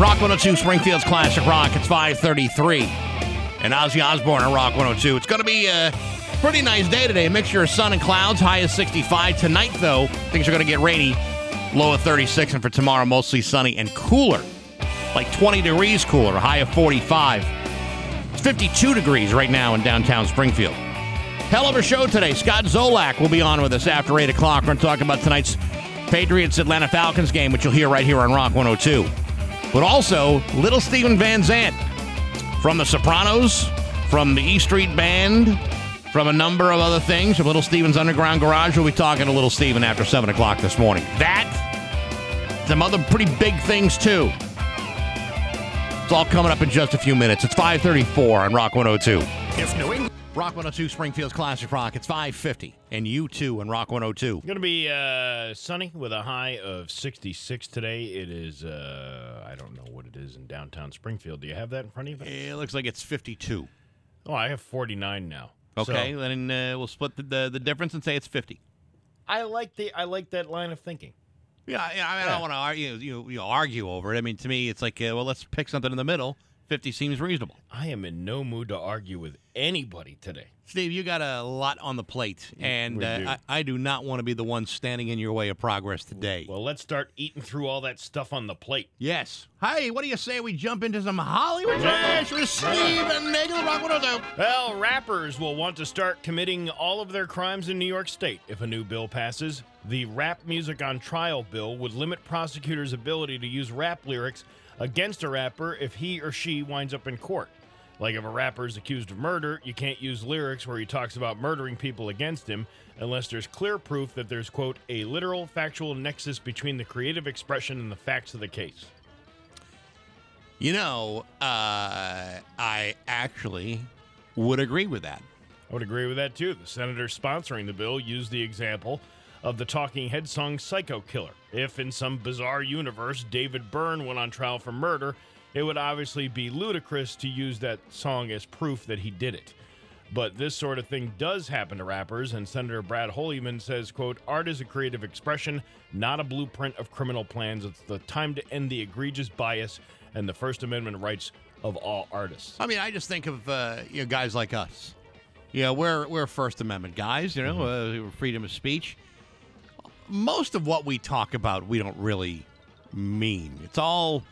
Rock 102, Springfield's Classic Rock. It's 533. And Ozzy Osbourne on Rock 102. It's going to be a pretty nice day today. A mixture of sun and clouds. High is 65. Tonight, though, things are going to get rainy. Low of 36. And for tomorrow, mostly sunny and cooler. Like 20 degrees cooler. High of 45. It's 52 degrees right now in downtown Springfield. Hell of a show today. Scott Zolak will be on with us after 8 o'clock. We're going to talk about tonight's Patriots Atlanta Falcons game, which you'll hear right here on Rock 102. But also, little Steven Van Zandt from The Sopranos, from the E Street Band, from a number of other things. From Little Steven's Underground Garage, we'll be talking to Little Steven after 7 o'clock this morning. That, some other pretty big things too. It's all coming up in just a few minutes. It's 534 on Rock 102. If England. Rock 102 Springfield's Classic Rock. It's 550 and U2 in Rock 102. Going to be uh, sunny with a high of 66 today. It is, uh, I don't know what it is in downtown Springfield. Do you have that in front of you? It looks like it's 52. Oh, I have 49 now. Okay, So, then uh, we'll split the, the, the difference and say it's 50. I like the I like that line of thinking. Yeah, I, I, mean, I don't want to argue you, you argue over it. I mean, to me, it's like, uh, well, let's pick something in the middle. 50 seems reasonable. I am in no mood to argue with anybody today. Steve, you got a lot on the plate, and uh, do. I, I do not want to be the one standing in your way of progress today. Well, let's start eating through all that stuff on the plate. yes. Hey, what do you say we jump into some Hollywood trash with Steve and Megan the Rock 102? Well, rappers will want to start committing all of their crimes in New York State if a new bill passes. The Rap Music on Trial bill would limit prosecutors' ability to use rap lyrics against a rapper if he or she winds up in court. Like if a rapper is accused of murder, you can't use lyrics where he talks about murdering people against him unless there's clear proof that there's, quote, a literal factual nexus between the creative expression and the facts of the case. You know, uh, I actually would agree with that. I would agree with that too. The senator sponsoring the bill used the example of the Talking Head song Psycho Killer. If in some bizarre universe David Byrne went on trial for murder, it would obviously be ludicrous to use that song as proof that he did it. But this sort of thing does happen to rappers, and Senator Brad Hoylman says, quote, art is a creative expression, not a blueprint of criminal plans. It's the time to end the egregious bias and the First Amendment rights of all artists. I mean, I just think of uh, you know guys like us. You know, we're we're First Amendment guys. You know, uh, freedom of speech. Most of what we talk about, we don't really mean. It's all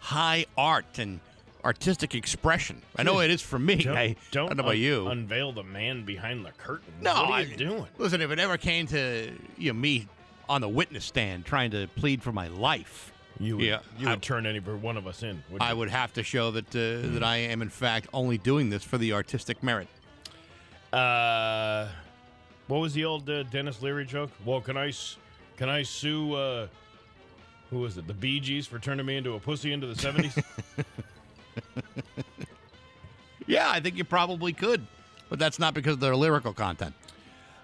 high art and artistic expression. I know it is for me. I don't, know about you. Unveil the man behind the curtain. no, what are I you doing? Listen, if it ever came to you know me on the witness stand trying to plead for my life, You would, Yeah, you I- would turn any one of us in. Would I would have to show that uh, that I am in fact only doing this for the artistic merit. Uh, what was the old uh, Denis Leary joke? Well, can I, s- can I sue? Uh, who was it? The Bee Gees for turning me into a pussy into the seventies? Yeah, I think you probably could, but that's not because of their lyrical content.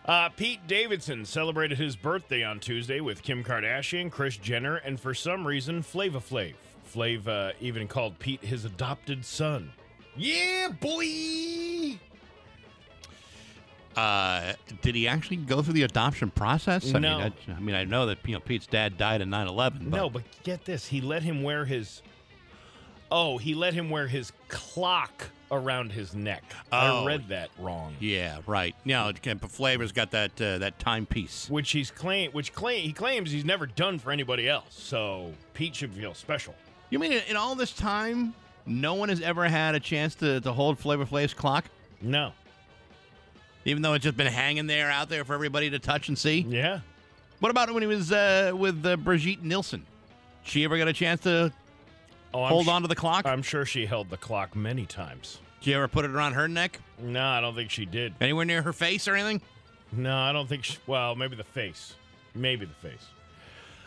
uh, Pete Davidson celebrated his birthday on Tuesday with Kim Kardashian, Kris Jenner, and for some reason, Flavor Flav. Flav uh, even called Pete his adopted son. Yeah, boy. Uh, did he actually go through the adoption process? I No. mean, I, I mean, I know that you know Pete's dad died in 9/11. But No, but get this. He let him wear his. Oh, he let him wear his clock around his neck. Oh. I read that wrong. yeah, right. Yeah, but Flavor's got that uh, that timepiece. Which he's claim, which claim he claims he's never done for anybody else. So Pete should feel special. You mean in, in all this time, no one has ever had a chance to, to hold Flavor Flav's clock, No. Even though it's just been hanging there out there for everybody to touch and see? Yeah. What about when he was uh, with uh, Brigitte Nielsen? She ever got a chance to Oh, hold on to the clock? I'm sure she held the clock many times. Did you ever put it around her neck? No, I don't think she did. Anywhere near her face or anything? No, I don't think. She, well, maybe the face. Maybe the face.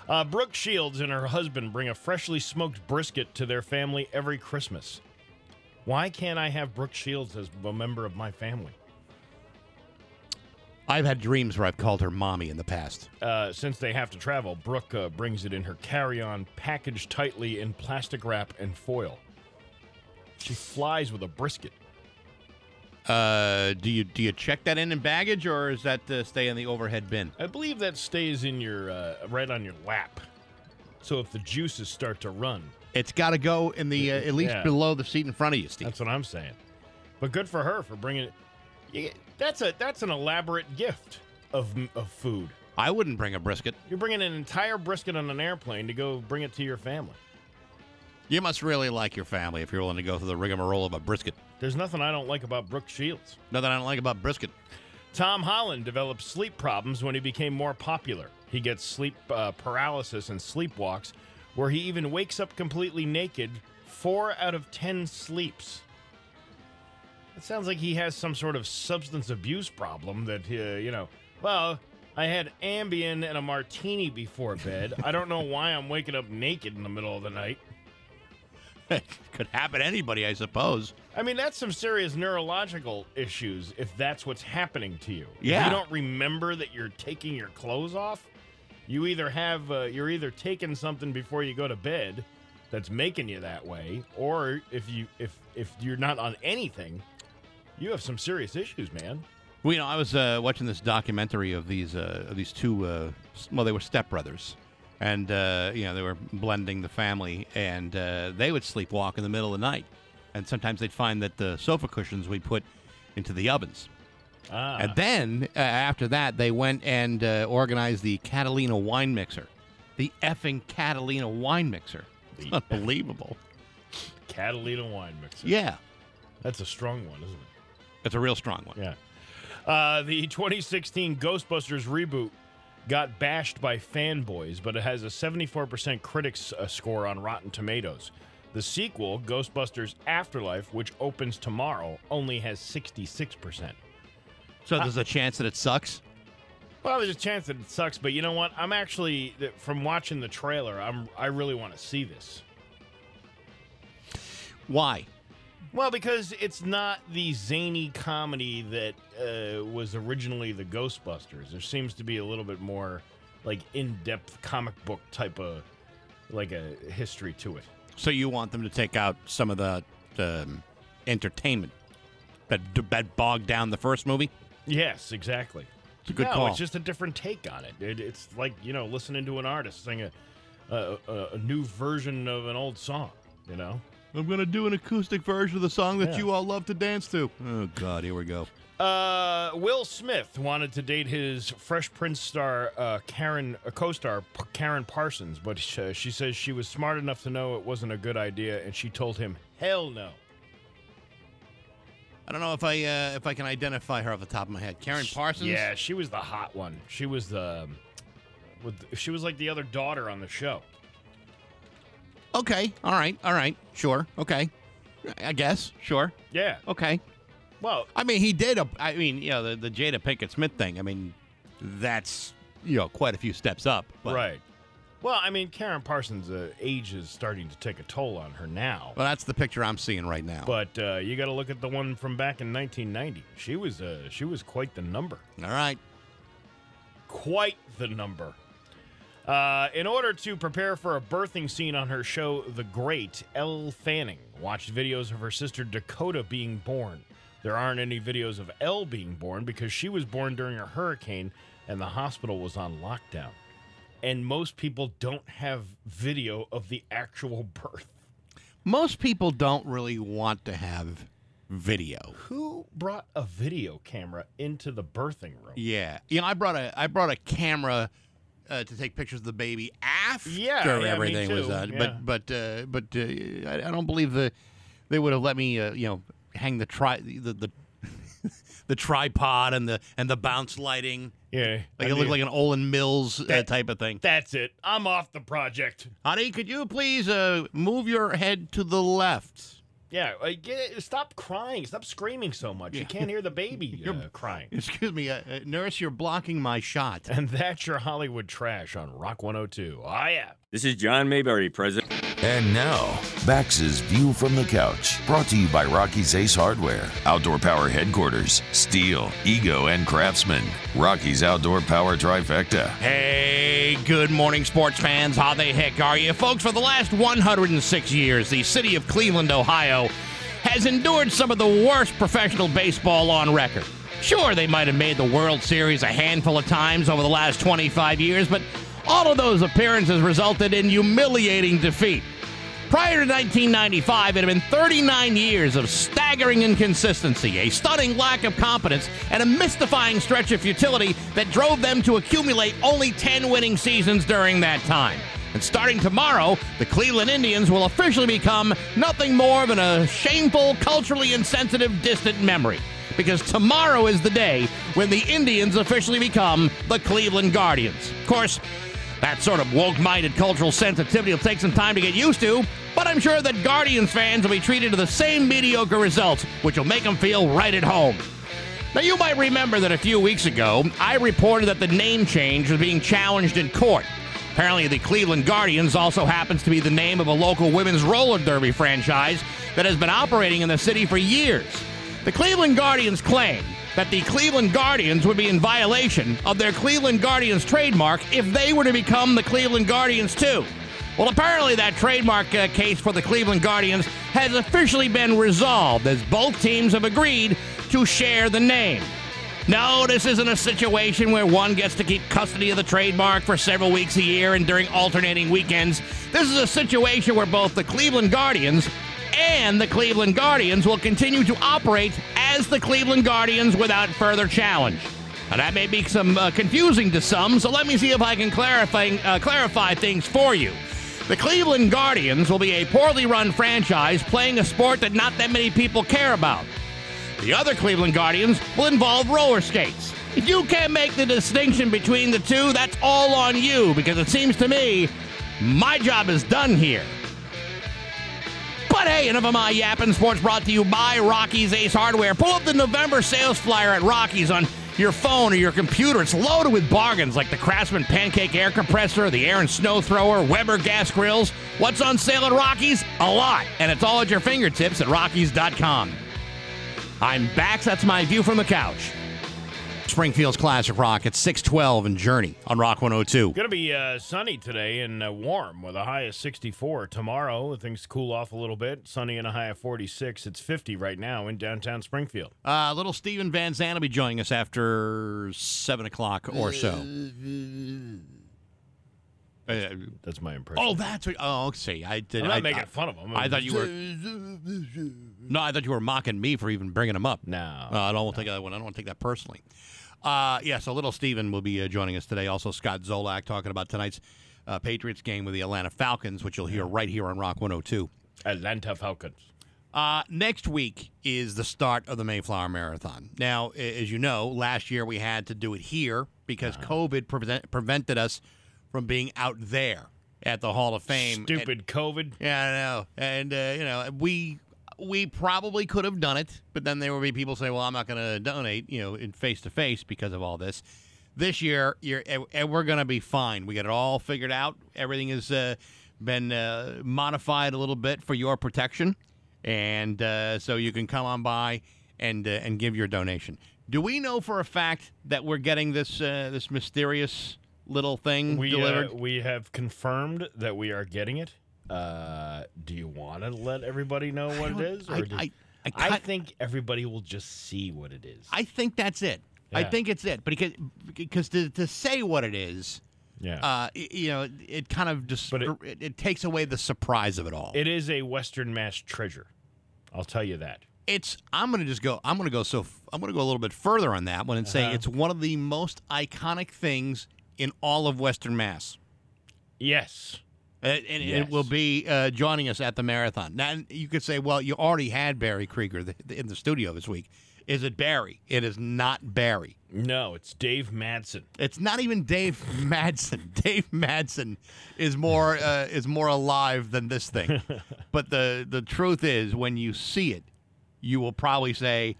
Uh, Brooke Shields and her husband bring a freshly smoked brisket to their family every Christmas. Why can't I have Brooke Shields as a member of my family? I've had dreams where I've called her mommy in the past. Uh, since they have to travel, Brooke uh, brings it in her carry on, packaged tightly in plastic wrap and foil. She flies with a brisket. Uh, do you do you check that in in baggage or is that uh, stay in the overhead bin? I believe that stays in your uh, right on your lap. So if the juices start to run, It's got to go in the uh, at least Yeah. below the seat in front of you, Steve. That's what I'm saying. But good for her for bringing it. you- That's a that's an elaborate gift of of food. I wouldn't bring a brisket. You're bringing an entire brisket on an airplane to go bring it to your family. You must really like your family if you're willing to go through the rigmarole of a brisket. There's nothing I don't like about Brooke Shields. Nothing I don't like about brisket. Tom Holland developed sleep problems when he became more popular. He gets sleep uh, paralysis and sleepwalks, where he even wakes up completely naked four out of ten sleeps. It sounds like he has some sort of substance abuse problem that, uh, you know, well, I had Ambien and a martini before bed. I don't know why I'm waking up naked in the middle of the night. Could happen to anybody, I suppose. I mean, that's some serious neurological issues if that's what's happening to you. If Yeah. you don't remember that you're taking your clothes off, you either have uh, you're either taking something before you go to bed that's making you that way, or if you if if you're not on anything, you have some serious issues, man. Well, you know, I was uh, watching this documentary of these uh, of these two. Uh, well, they were stepbrothers, and uh, you know they were blending the family, and uh, they would sleepwalk in the middle of the night, and sometimes they'd find that the sofa cushions we put into the ovens, Ah, and then uh, after that they went and uh, organized the Catalina wine mixer, the effing Catalina wine mixer. It's unbelievable. Catalina wine mixer. Yeah, that's a strong one, isn't it? It's a real strong one. Yeah. Uh, the 2016 Ghostbusters reboot got bashed by fanboys, but it has a 74% critics uh, score on Rotten Tomatoes. The sequel, Ghostbusters Afterlife, which opens tomorrow, only has 66%. So there's a chance that it sucks. Well, there's a chance that it sucks, but you know what? I'm actually from watching the trailer. I'm I really want to see this. Why? Well, because it's not the zany comedy that uh, was originally the Ghostbusters. There seems to be a little bit more like in-depth comic book type of like a history to it. So you want them to take out some of the um, entertainment that that bogged down the first movie? Yes, exactly. It's a good no, call. it's just a different take on it. it. It's like you know listening to an artist sing a, a a a new version of an old song. You know. I'm gonna do an acoustic version of the song that Yeah. you all love to dance to. Oh God, here we go. Uh, Will Smith wanted to date his Fresh Prince star uh, Karen uh, co-star P- Karen Parsons, but sh- uh, she says she was smart enough to know it wasn't a good idea, and she told him, "Hell no." I don't know if I uh, if I can identify her off the top of my head. Karen Parsons. Yeah, she was the hot one. She was the with she was like the other daughter on the show. Okay. All right. All right. Sure. Okay. I guess. Sure. Yeah. Okay. Well, I mean, he did. A, I mean, you know, the, the Jada Pinkett Smith thing. I mean, that's you know quite a few steps up. But, right. Well, I mean, Karen Parsons' uh, age is starting to take a toll on her now. Well, that's the picture I'm seeing right now. But uh, you got to look at the one from back in 1990. She was uh, she was quite the number. all right. quite the number. Uh, in order to prepare for a birthing scene on her show, The Great, Elle Fanning watched videos of her sister Dakota being born. There aren't any videos of Elle being born because she was born during a hurricane and the hospital was on lockdown. And most people don't have video of the actual birth. Most people don't really want to have video. Who brought a video camera into the birthing room? Yeah, you know, I brought a I brought a camera uh, to take pictures of the baby after Yeah, yeah, everything was done. yeah. But but uh, but uh, I, I don't believe the they would have let me uh, you know hang the tri the the, the tripod and the and the bounce lighting. Yeah. Like I it looked like an Olan Mills uh, That- type of thing. That's it. I'm off the project. Honey, could you please uh, move your head to the left? Yeah, uh, get, stop crying. Stop screaming so much. You can't hear the baby uh, crying. Excuse me, uh, uh, nurse, you're blocking my shot. And that's your Hollywood trash on Rock 102. Oh, yeah. This is John Mayberry, President. And now, Bax's View from the Couch, brought to you by Rocky's Ace Hardware, Outdoor Power Headquarters, Stihl, EGO, and Craftsman. Rocky's Outdoor Power Trifecta. Hey, good morning, sports fans. How the heck are you? Folks, for the last 106 years, the city of Cleveland, Ohio, has endured some of the worst professional baseball on record. Sure, they might have made the World Series a handful of times over the last 25 years, but all of those appearances resulted in humiliating defeat. Prior to 1995, it had been 39 years of staggering inconsistency, a stunning lack of competence, and a mystifying stretch of futility that drove them to accumulate only 10 winning seasons during that time. And starting tomorrow, the Cleveland Indians will officially become nothing more than a shameful, culturally insensitive, distant memory. Because tomorrow is the day when the Indians officially become the Cleveland Guardians. Of course, that sort of woke minded cultural sensitivity will take some time to get used to, but I'm sure that Guardians fans will be treated to the same mediocre results, which will make them feel right at home. Now, you might remember that a few weeks ago, I reported that the name change was being challenged in court. Apparently, the Cleveland Guardians also happens to be the name of a local women's roller derby franchise that has been operating in the city for years. The Cleveland Guardians claim that the Cleveland Guardians would be in violation of their Cleveland Guardians trademark if they were to become the Cleveland Guardians too. Well, apparently, that trademark uh, case for the Cleveland Guardians has officially been resolved as both teams have agreed to share the name. No, this isn't a situation where one gets to keep custody of the trademark for several weeks a year and during alternating weekends. This is a situation where both the Cleveland Guardians and the Cleveland Guardians will continue to operate as the Cleveland Guardians without further challenge. Now, that may be some uh, confusing to some, so let me see if I can clarify, uh, clarify things for you. The Cleveland Guardians will be a poorly run franchise playing a sport that not that many people care about. The other Cleveland Guardians will involve roller skates. If you can't make the distinction between the two, that's all on you because it seems to me my job is done here. But hey, enough of my yapping sports brought to you by Rocky's Ace Hardware. Pull up the November sales flyer at Rocky's on your phone or your computer. It's loaded with bargains like the Craftsman Pancake Air Compressor, the Ariens Snow Thrower, Weber Gas Grills. What's on sale at Rocky's? A lot. And it's all at your fingertips at Rockies.com. I'm back. That's my view from the couch. Springfield's Classic Rock at 612 and Journey on Rock 102. Going to be uh, sunny today and uh, warm with a high of 64. Tomorrow, things cool off a little bit. Sunny and a high of 46. It's 50 right now in downtown Springfield. Uh, little Steven Van Zandt will be joining us after 7 o'clock or so. Uh, That's my impression. oh, that's what. Oh, see. I did. I'm not I, making I, fun of him. I thought you were. No, I thought you were mocking me for even bringing him up. No. Uh, I don't want to take that one. I don't want to take that personally. Uh, yeah, so little Steven will be uh, joining us today. Also, Scott Zolak talking about tonight's uh, Patriots game with the Atlanta Falcons, which you'll hear right here on Rock 102. Atlanta Falcons. Uh, next week is the start of the Mayflower Marathon. Now, as you know, last year we had to do it here because COVID prevent- prevented us from being out there at the Hall of Fame. And- Stupid COVID. yeah, I know. And uh, you know, we we probably could have done it, but then there will be people say, "Well, I'm not going to donate," you know, in face to face because of all this. This year, you're and- and we're going to be fine. We got it all figured out. Everything has uh, been uh, modified a little bit for your protection, and uh, so you can come on by and uh, and give your donation. Do we know for a fact that we're getting this uh, this mysterious little thing We, delivered? uh, we have confirmed that we are getting it. Uh, do you want to let everybody know what it is? don't- I- do- I- I I think everybody will just see what it is. I think that's it. I think it's it. But because because to, to say what it is, yeah. uh, you know, it kind of just But it, it- it, takes away the surprise of it all. it is a Western Mass treasure. I'll tell you that. it's I'm gonna just go. I'm gonna go so f- I'm gonna go a little bit further on that one and say Uh-huh. it's one of the most iconic things in all of Western Mass. Yes. And it will be uh, joining us at the marathon. Now you could say, well, you already had Barry Krieger in the studio this week. Is it Barry? It is not Barry. No, it's Dave Madsen. It's not even Dave Madsen. Dave Madsen is more uh, is more alive than this thing. but the the truth is, when you see it, you will probably say,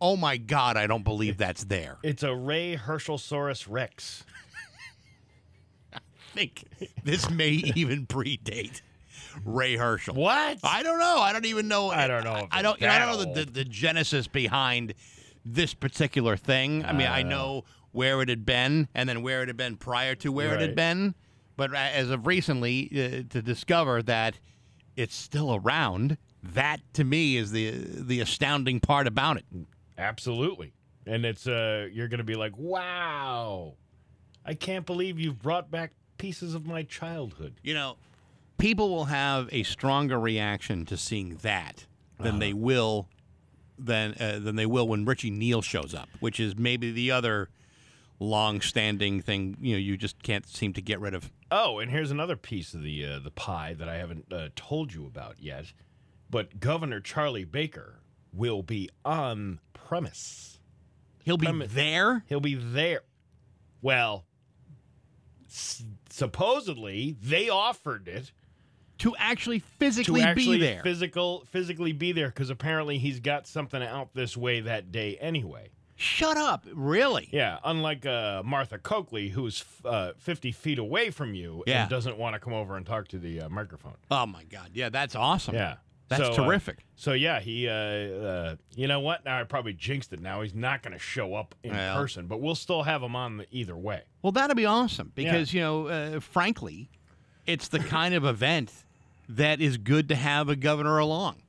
"Oh my God, I don't believe that's there." It's a Ray Herschelsaurus Rex. I think this may even predate Ray Herschel. What? I don't know. I don't even know. I don't know I don't. You know, I don't know the, the, the genesis behind this particular thing. I mean, I know where it had been, and then where it had been prior to where it had been. But as of recently, uh, to discover that it's still around, that to me is the the astounding part about it. Absolutely. And it's uh you're going to be like, "Wow. I can't believe you've brought back pieces of my childhood." You know, people will have a stronger reaction to seeing that than they will than uh, than they will when Richie Neal shows up, which is maybe the other long-standing thing you know you just can't seem to get rid of. Oh, and here's another piece of the uh, the pie that I haven't uh, told you about yet. But Governor Charlie Baker will be on premise. He'll be Premise. there. He'll be there. Well, s- supposedly they offered it To actually to physically actually be there. physical physically be there because apparently he's got something out this way that day anyway. Shut up! Really? Yeah, unlike uh, Martha Coakley, who's uh, 50 feet away from you Yeah. and doesn't want to come over and talk to the uh, microphone. Oh my God! Yeah, that's awesome. Yeah. That's So, uh, terrific. so yeah, he. Uh, uh, you know what? Now I probably jinxed it. Now he's not going to show up in Well. person, but we'll still have him on the, either way. Well, that'd be awesome because you know, uh, frankly, it's the kind of event that is good to have a governor along.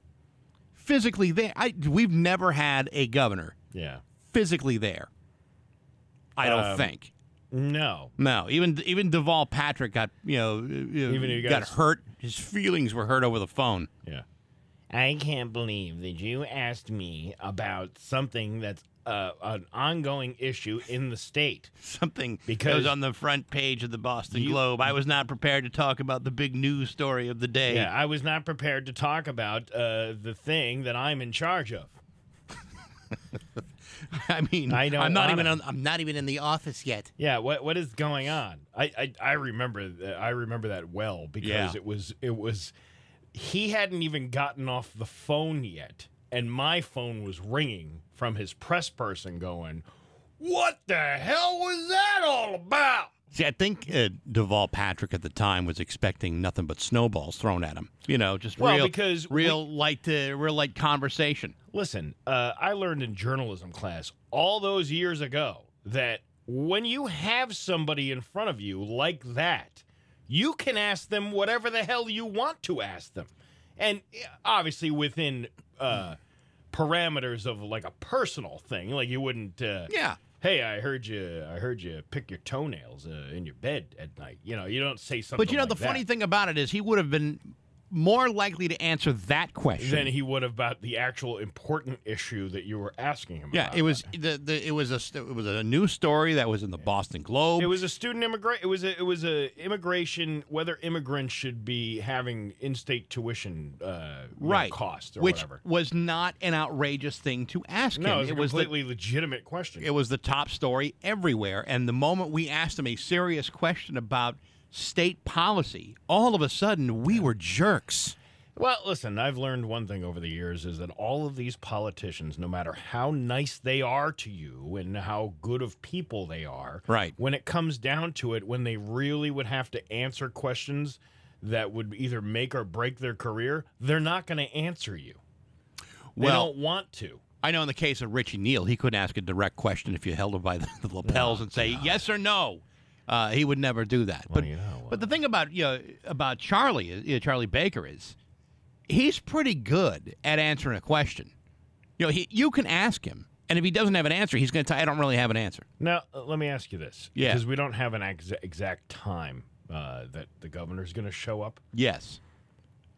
Physically there, I, we've never had a governor Yeah. physically there. I don't Um, think. No. No, even even Deval Patrick got you know uh, Even got guys- hurt. His feelings were hurt over the phone. Yeah. I can't believe that you asked me about something that's uh, an ongoing issue in the state. Something that Because- was on the front page of the Boston You- Globe. I was not prepared to talk about the big news story of the day. Yeah, I was not prepared to talk about uh, the thing that I'm in charge of. I mean, I don't I'm not wanna. even. On, I'm not even in the office yet. Yeah, what what is going on? I I, I remember I remember that well because Yeah. it was it was he hadn't even gotten off the phone yet, and my phone was ringing from his press person going, "What the hell was that all about?" See, I think uh, Deval Patrick at the time was expecting nothing but snowballs thrown at him. You know, just Well, real, because real light, uh, real light conversation. Listen, uh, I learned in journalism class all those years ago that when you have somebody in front of you like that, you can ask them whatever the hell you want to ask them. And uh, obviously within uh, parameters of like a personal thing, like you wouldn't. Uh, Yeah. Hey, I heard you. I heard you pick your toenails uh, in your bed at night. You know, you don't say something. But you know, like the funny thing about it is, he would have been more likely to answer that question. than he would have about the actual important issue that you were asking him. yeah, about. it was the, the it was a it was a news story that was in the Boston Globe. It was a student immigrant. It was a it was a immigration whether immigrants should be having in-state tuition uh, know, right cost or which whatever. was not an outrageous thing to ask No, him. it was a it was the, completely legitimate question. it was the top story everywhere. And the moment we asked him a serious question about state policy, all of a sudden we were jerks. well, listen, I've learned one thing over the years is that all of these politicians, no matter how nice they are to you and how good of people they are, Right. when it comes down to it, when they really would have to answer questions that would either make or break their career, they're not going to answer you. They don't want to. I know in the case of Richie Neal, he couldn't ask a direct question if you held him by the, the lapels and say yes or no. Uh, he would never do that. but you know, but the thing about you know, about Charlie, you know, Charlie Baker is he's pretty good at answering a question. You know, he, you can ask him, and if he doesn't have an answer, he's going to tell I don't really have an answer. Now, uh, let me ask you this. Yeah. Because we don't have an exa- exact time uh, that the governor's going to show up. Yes.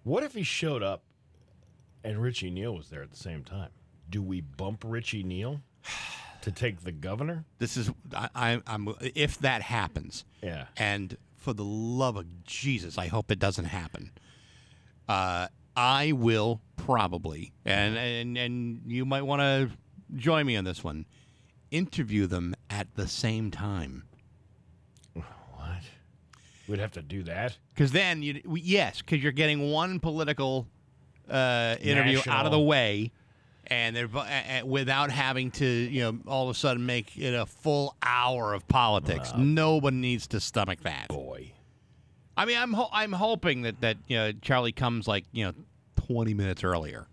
What if he showed up and Richie Neal was there at the same time? Do we bump Richie Neal to take the governor? This is I, I, I'm if that happens, Yeah. and for the love of Jesus, I hope it doesn't happen. Uh, I will probably, and and and you might want to join me on this one. Interview them at the same time, What? We'd have to do that. because then you yes, because you're getting one political uh, interview out of the way. And they're uh, uh, without having to, you know, all of a sudden make it a full hour of politics. Nobody needs to stomach that. Boy. I mean, I'm ho- I'm hoping that that you know Charlie comes like you know 20 minutes earlier.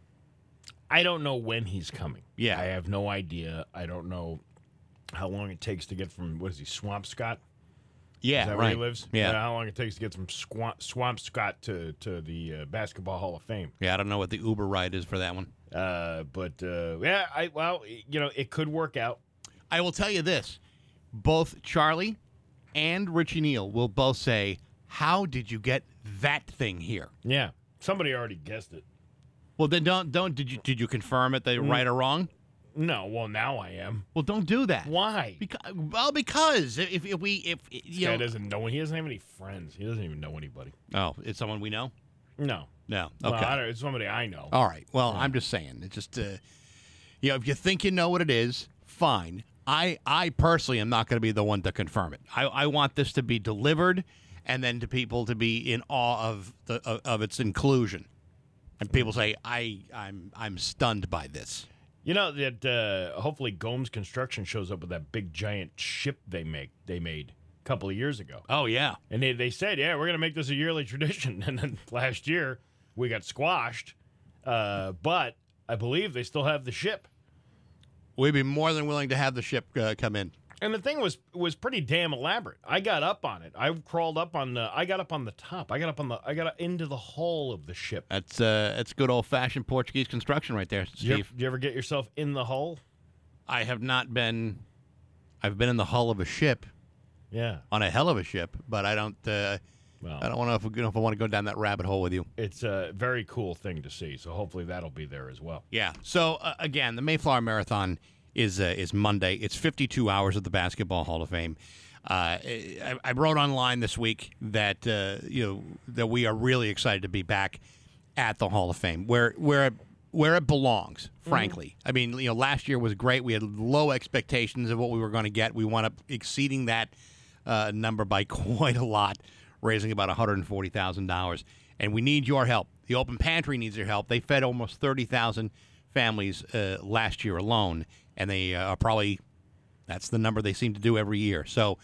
I don't know when he's coming. Yeah. I have no idea. I don't know how long it takes to get from, what is he, Swampscott? Yeah, Is that right. where he lives? Yeah. How long it takes to get from Swamp, Swampscott to, to the uh, Basketball Hall of Fame. Yeah, I don't know what the Uber ride is for that one. Uh, but uh, yeah, I well, you know, it could work out. I will tell you this: both Charlie and Richie Neal will both say, "How did you get that thing here. Yeah. Somebody already guessed it. Well, then don't don't did you did you confirm it? They Mm. right or wrong? No, well now I am. Well, don't do that. Why? Because, well, because if, if we if This you guy know, doesn't know. He doesn't have any friends. He doesn't even know anybody. oh, it's someone we know. No. No, Well, okay, don't, it's somebody I know. all right. Well, I'm just saying. It's just uh, you know, if you think you know what it is, fine. I I personally am not going to be the one to confirm it. I, I want this to be delivered, and then to people to be in awe of the of, of its inclusion, and people say I I'm I'm stunned by this. You know that uh, hopefully Gomes Construction shows up with that big giant ship they make they made a couple of years ago, Oh yeah, and they, they said, yeah, we're gonna make this a yearly tradition. And then last year we got squashed, uh, but I believe they still have the ship. we'd be more than willing to have the ship uh, come in. And the thing was was pretty damn elaborate. I got up on it. I crawled up on the. I got up on the top. I got up on the. I got into the hull of the ship. That's uh, that's good old fashioned Portuguese construction right there, Did you, ever, Steve. you ever get yourself in the hull? I have not been. I've been in the hull of a ship Yeah. on a hell of a ship, but I don't. Uh, Well, I don't know if, you know if I want to go down that rabbit hole with you. it's a very cool thing to see. So hopefully that'll be there as well. Yeah. So uh, again, the Mayflower Marathon is uh, is Monday. It's 52 hours of the Basketball Hall of Fame. Uh, I, I wrote online this week that uh, you know that we are really excited to be back at the Hall of Fame, where where it, where it belongs. Frankly, I mean, you know, last year was great. We had low expectations of what we were going to get. We wound up exceeding that uh, number by quite a lot, raising about $140,000. And we need your help. The Open Pantry needs your help. They fed almost 30,000 families uh, last year alone, and they uh, are probably that's the number they seem to do every year. So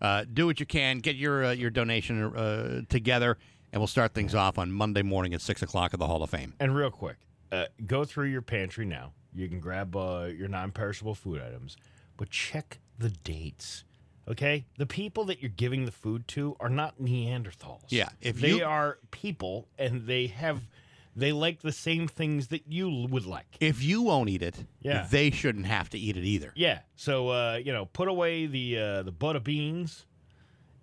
uh, do what you can, get your uh, your donation uh, together, and we'll start things off on Monday morning at six o'clock at the Hall of Fame. And real quick, uh, go through your pantry now. You can grab your non-perishable food items, but check the dates. Okay, the people that you're giving the food to are not Neanderthals. Yeah, if they you- are people, and they have, they like the same things that you would like. If you won't eat it, Yeah. they shouldn't have to eat it either. Yeah. So uh, you know, put away the uh, the butter beans,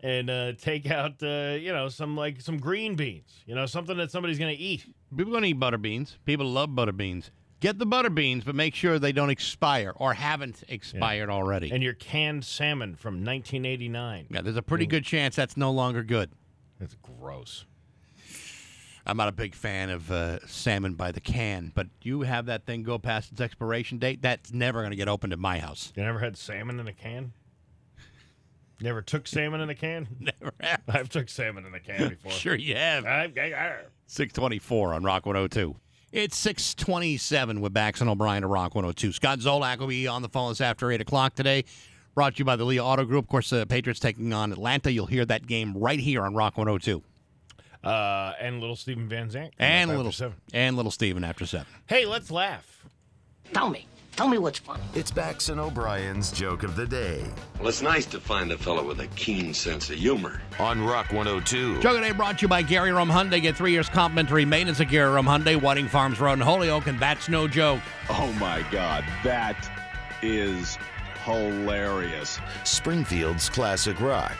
and uh, take out uh, you know some like some green beans. You know, something that somebody's gonna eat. People to eat butter beans. People love butter beans. Get the butter beans, but make sure they don't expire or haven't expired already. And your canned salmon from 1989. yeah, there's a pretty good chance that's no longer good. That's gross. I'm not a big fan of uh, salmon by the can, but you have that thing go past its expiration date. That's never going to get opened at my house. You never had salmon in a can? Never took salmon in a can? Never have. I've took salmon in a can before. Sure, you have. I, I, I, 624 on Rock 102. It's 627 with Bax and O'Brien to Rock 102. Scott Zolak will be on the phone this after 8 o'clock today. Brought to you by the Lee Auto Group. Of course, the Patriots taking on Atlanta. You'll hear that game right here on Rock 102. uh, and little Steven Van Zandt. And little seven. and little Steven after 7. Hey, let's laugh. Tell me. Tell me what's funny. It's Bax and O'Brien's joke of the day Well, it's nice to find a fellow with a keen sense of humor. on Rock 102. Joke of the Day brought to you by Gary Rome Hyundai. Get three years complimentary maintenance at Gary Rome Hyundai, Whiting Farms Road in Holyoke, and that's no joke. Oh my God, that is hilarious. Springfield's classic rock.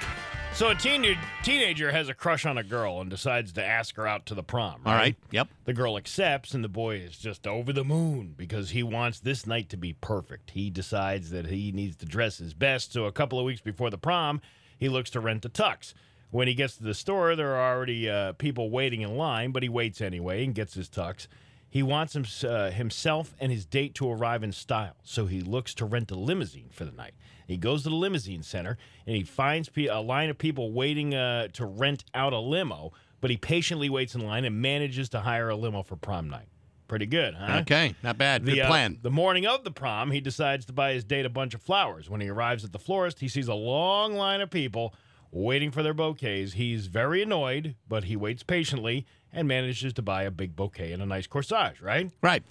So a teen- teenager has a crush on a girl and decides to ask her out to the prom. All right. Yep. The girl accepts, and the boy is just over the moon because he wants this night to be perfect. He decides that he needs to dress his best, so a couple of weeks before the prom, he looks to rent a tux. When he gets to the store, there are already uh, people waiting in line, but he waits anyway and gets his tux. He wants him, uh, himself and his date to arrive in style, so he looks to rent a limousine for the night. He goes to the limousine center and he finds a line of people waiting uh, to rent out a limo, but he patiently waits in line and manages to hire a limo for prom night. Pretty good, huh? Okay. Not bad. Good The, uh, plan. the morning of the prom, he decides to buy his date a bunch of flowers. When he arrives at the florist, he sees a long line of people waiting for their bouquets. He's very annoyed, but he waits patiently and manages to buy a big bouquet and a nice corsage, right? right.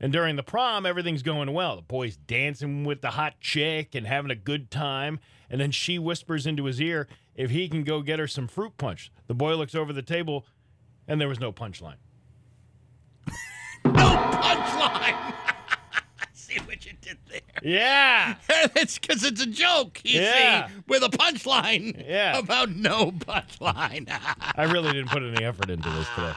And during the prom, everything's going well. The boy's dancing with the hot chick and having a good time. And then she whispers into his ear if he can go get her some fruit punch. The boy looks over the table, and there was no punchline. No punchline. See what you did there. Yeah. it's because it's a joke, you Yeah. see, with a punchline Yeah. about no punchline. I really didn't put any effort into this today.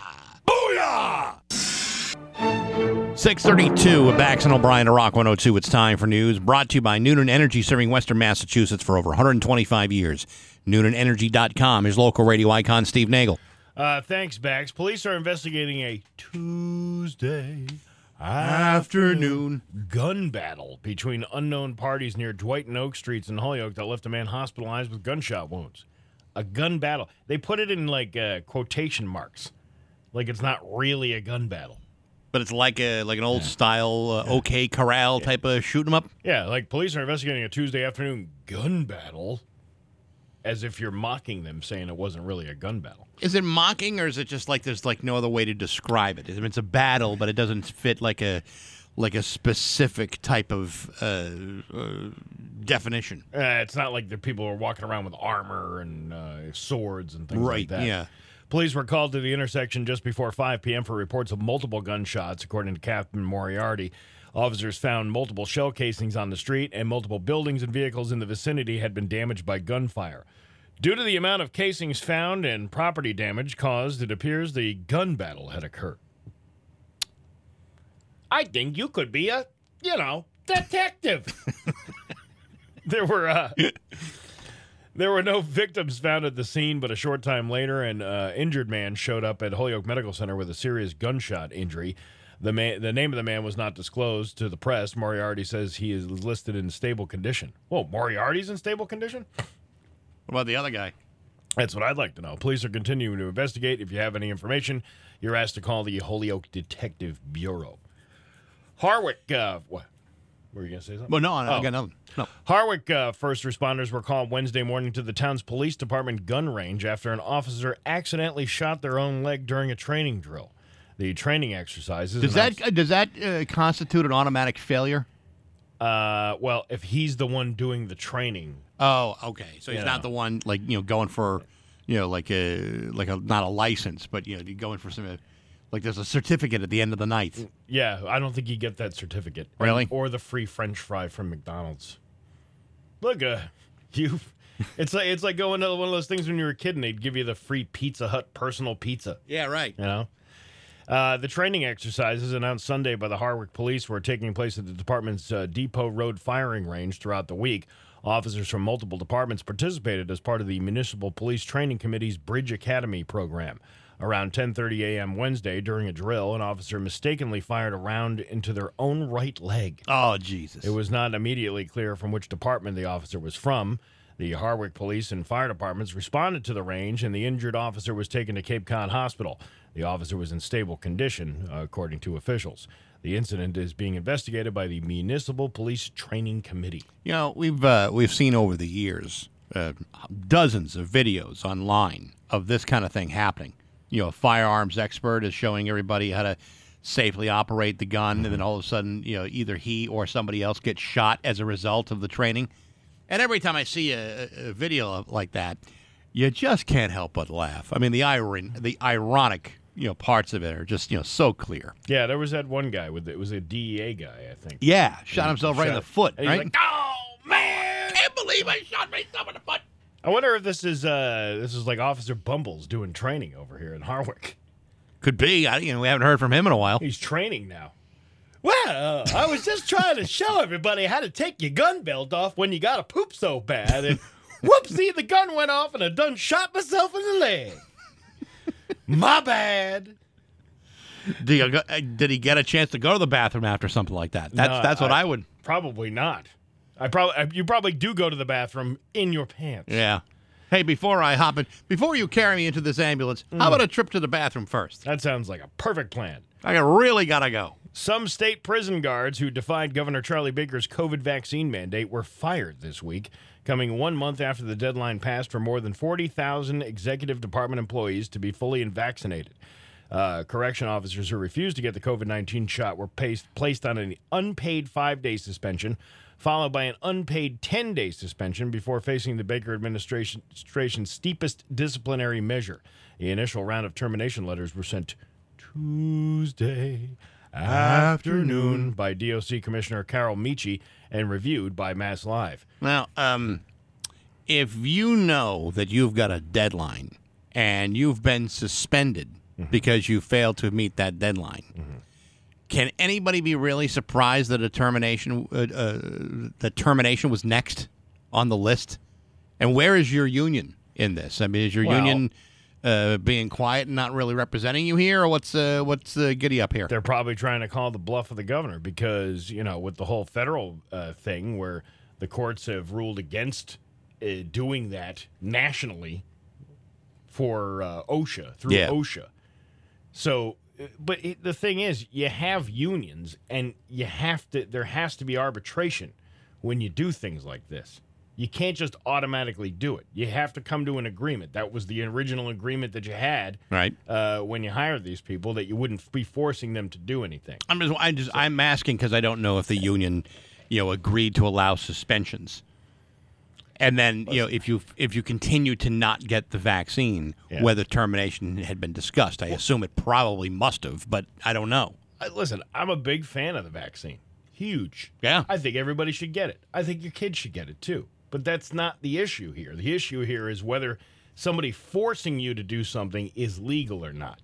632 with Bax and O'Brien to Rock 102. It's time for news brought to you by Noonan Energy, serving Western Massachusetts for over 125 years. NoonanEnergy.com. His local radio icon, Steve Nagel. Uh, thanks, Bax. Police are investigating a Tuesday Afternoon. gun battle between unknown parties near Dwight and Oak Streets in Holyoke that left a man hospitalized with gunshot wounds. A gun battle. They put it in like uh, quotation marks, like it's not really a gun battle. But it's like a like an old style uh, OK Corral type of shoot 'em up. Yeah, like police are investigating a Tuesday afternoon gun battle, as if you're mocking them, saying it wasn't really a gun battle. Is it mocking or is it just like there's like no other way to describe it? I mean, it's a battle, but it doesn't fit like a like a specific type of uh, uh, definition. Uh, it's not like the people are walking around with armor and uh, swords and things like that. yeah. Police were called to the intersection just before 5 p.m. for reports of multiple gunshots, according to Captain Moriarty. Officers found multiple shell casings on the street, and multiple buildings and vehicles in the vicinity had been damaged by gunfire. Due to the amount of casings found and property damage caused, it appears the gun battle had occurred. I think you could be a, you know, detective. there were uh, there were no victims found at the scene, but a short time later, an uh, injured man showed up at Holyoke Medical Center with a serious gunshot injury. The man, the name of the man was not disclosed to the press. Moriarty says he is listed in stable condition. Whoa, Moriarty's in stable condition? What about the other guy? That's what I'd like to know. Police are continuing to investigate. If you have any information, you're asked to call the Holyoke Detective Bureau. Harwich, uh, what? Were you going to say something? Well, no, I Oh. got nothing. No. Harwich uh, first responders were called Wednesday morning to the town's police department gun range after an officer accidentally shot their own leg during a training drill. The training exercises. Does that uh, does that uh, constitute an automatic failure? Uh, well, if he's the one doing the training, Oh, okay. So he's Yeah. not the one like you know going for, you know, like a like a not a license, but you know, going for some uh, like there's a certificate at the end of the night. yeah, I don't think you get that certificate. Really? Or the free French fry from McDonald's. Look, uh, you. It's like it's like going to one of those things when you were a kid and they'd give you the free Pizza Hut personal pizza. Yeah, right. You know? Uh, the training exercises announced Sunday by the Harwich Police were taking place at the department's uh, Depot Road firing range throughout the week. Officers from multiple departments participated as part of the Municipal Police Training Committee's Bridge Academy program. Around 10:30 a.m. Wednesday, during a drill, an officer mistakenly fired a round into their own right leg. Oh Jesus. It was not immediately clear from which department the officer was from. The Harwich Police and Fire Departments responded to the range, and the injured officer was taken to Cape Cod Hospital. The officer was in stable condition, according to officials. The incident is being investigated by the Municipal Police Training Committee. You know, we've uh, we've seen over the years uh, dozens of videos online of this kind of thing happening. You know, a firearms expert is showing everybody how to safely operate the gun, and then mm-hmm. all of a sudden, you know, either he or somebody else gets shot as a result of the training. And every time I see a, a- video of, like that, you just can't help but laugh. I mean, the iron, the ironic, you know, parts of it are just you know so clear. Yeah, there was that one guy with it was a DEA guy, I think. Yeah, shot himself right in the foot. and he's Right? like, "Oh man, I can't believe I shot myself in the foot. I wonder if this is uh this is like Officer Bumbles doing training over here in Harwich. Could be. I, you know, we haven't heard from him in a while. He's training now. Well, I was just trying to show everybody how to take your gun belt off when you got to poop so bad, and whoopsie, the gun went off, and I done shot myself in the leg. My bad. Did, go, uh, did he get a chance to go to the bathroom after something like that? That's No, that's what I, would. Probably not. I probably you probably do go to the bathroom in your pants. Yeah. Hey, before I hop in, before you carry me into this ambulance, how about a trip to the bathroom first? That sounds like a perfect plan. I really gotta go. Some state prison guards who defied Governor Charlie Baker's COVID vaccine mandate were fired this week, coming one month after the deadline passed for more than 40,000 executive department employees to be fully vaccinated. Uh, correction officers who refused to get the COVID 19 shot were placed, placed on an unpaid five day suspension, followed by an unpaid 10 day suspension before facing the Baker administration's steepest disciplinary measure. The initial round of termination letters were sent Tuesday afternoon by DOC Commissioner Carol Mici and reviewed by MassLive. Now, um, if you know that you've got a deadline and you've been suspended because you failed to meet that deadline, can anybody be really surprised that a termination uh, uh, the termination was next on the list? And where is your union in this? I mean, is your Well- union uh, being quiet and not really representing you here, or what's uh, what's uh, giddy up here? They're probably trying to call the bluff of the governor because, you know, with the whole federal uh, thing where the courts have ruled against uh, doing that nationally for uh, OSHA, through Yeah. OSHA. So, but it, the thing is, you have unions and you have to, there has to be arbitration when you do things like this. You can't just automatically do it. You have to come to an agreement. That was the original agreement that you had Right. uh, when you hired these people that you wouldn't be forcing them to do anything. I'm just, I just I'm asking because I don't know if the union, you know, agreed to allow suspensions. And then, you know, if you if you continue to not get the vaccine, Yeah. whether termination had been discussed, I assume it probably must have, but I don't know. Listen, I'm a big fan of the vaccine. Huge. Yeah. I think everybody should get it. I think your kids should get it too. But that's not the issue here. The issue here is whether somebody forcing you to do something is legal or not.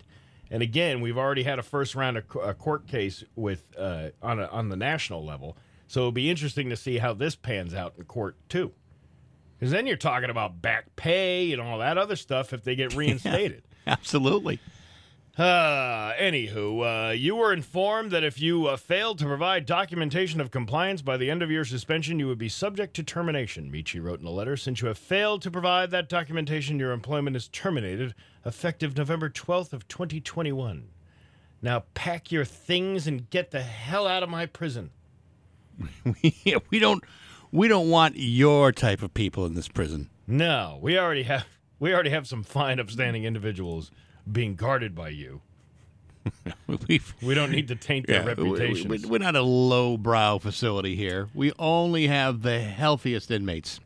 And again, we've already had a first round of a court case with uh, on a, on the national level, so it'll be interesting to see how this pans out in court too. Because then you're talking about back pay and all that other stuff if they get reinstated. Absolutely. Uh, anywho, uh, you were informed that if you uh, failed to provide documentation of compliance by the end of your suspension, you would be subject to termination. Mici wrote in a letter Since you have failed to provide that documentation, your employment is terminated effective November 12th of 2021. Now pack your things and get the hell out of my prison. Yeah, we don't we don't want your type of people in this prison. No, we already have we already have some fine, upstanding individuals being guarded by you. We've, We don't need to taint their yeah, we- we- reputations. we're not a lowbrow facility here. We only have the healthiest inmates.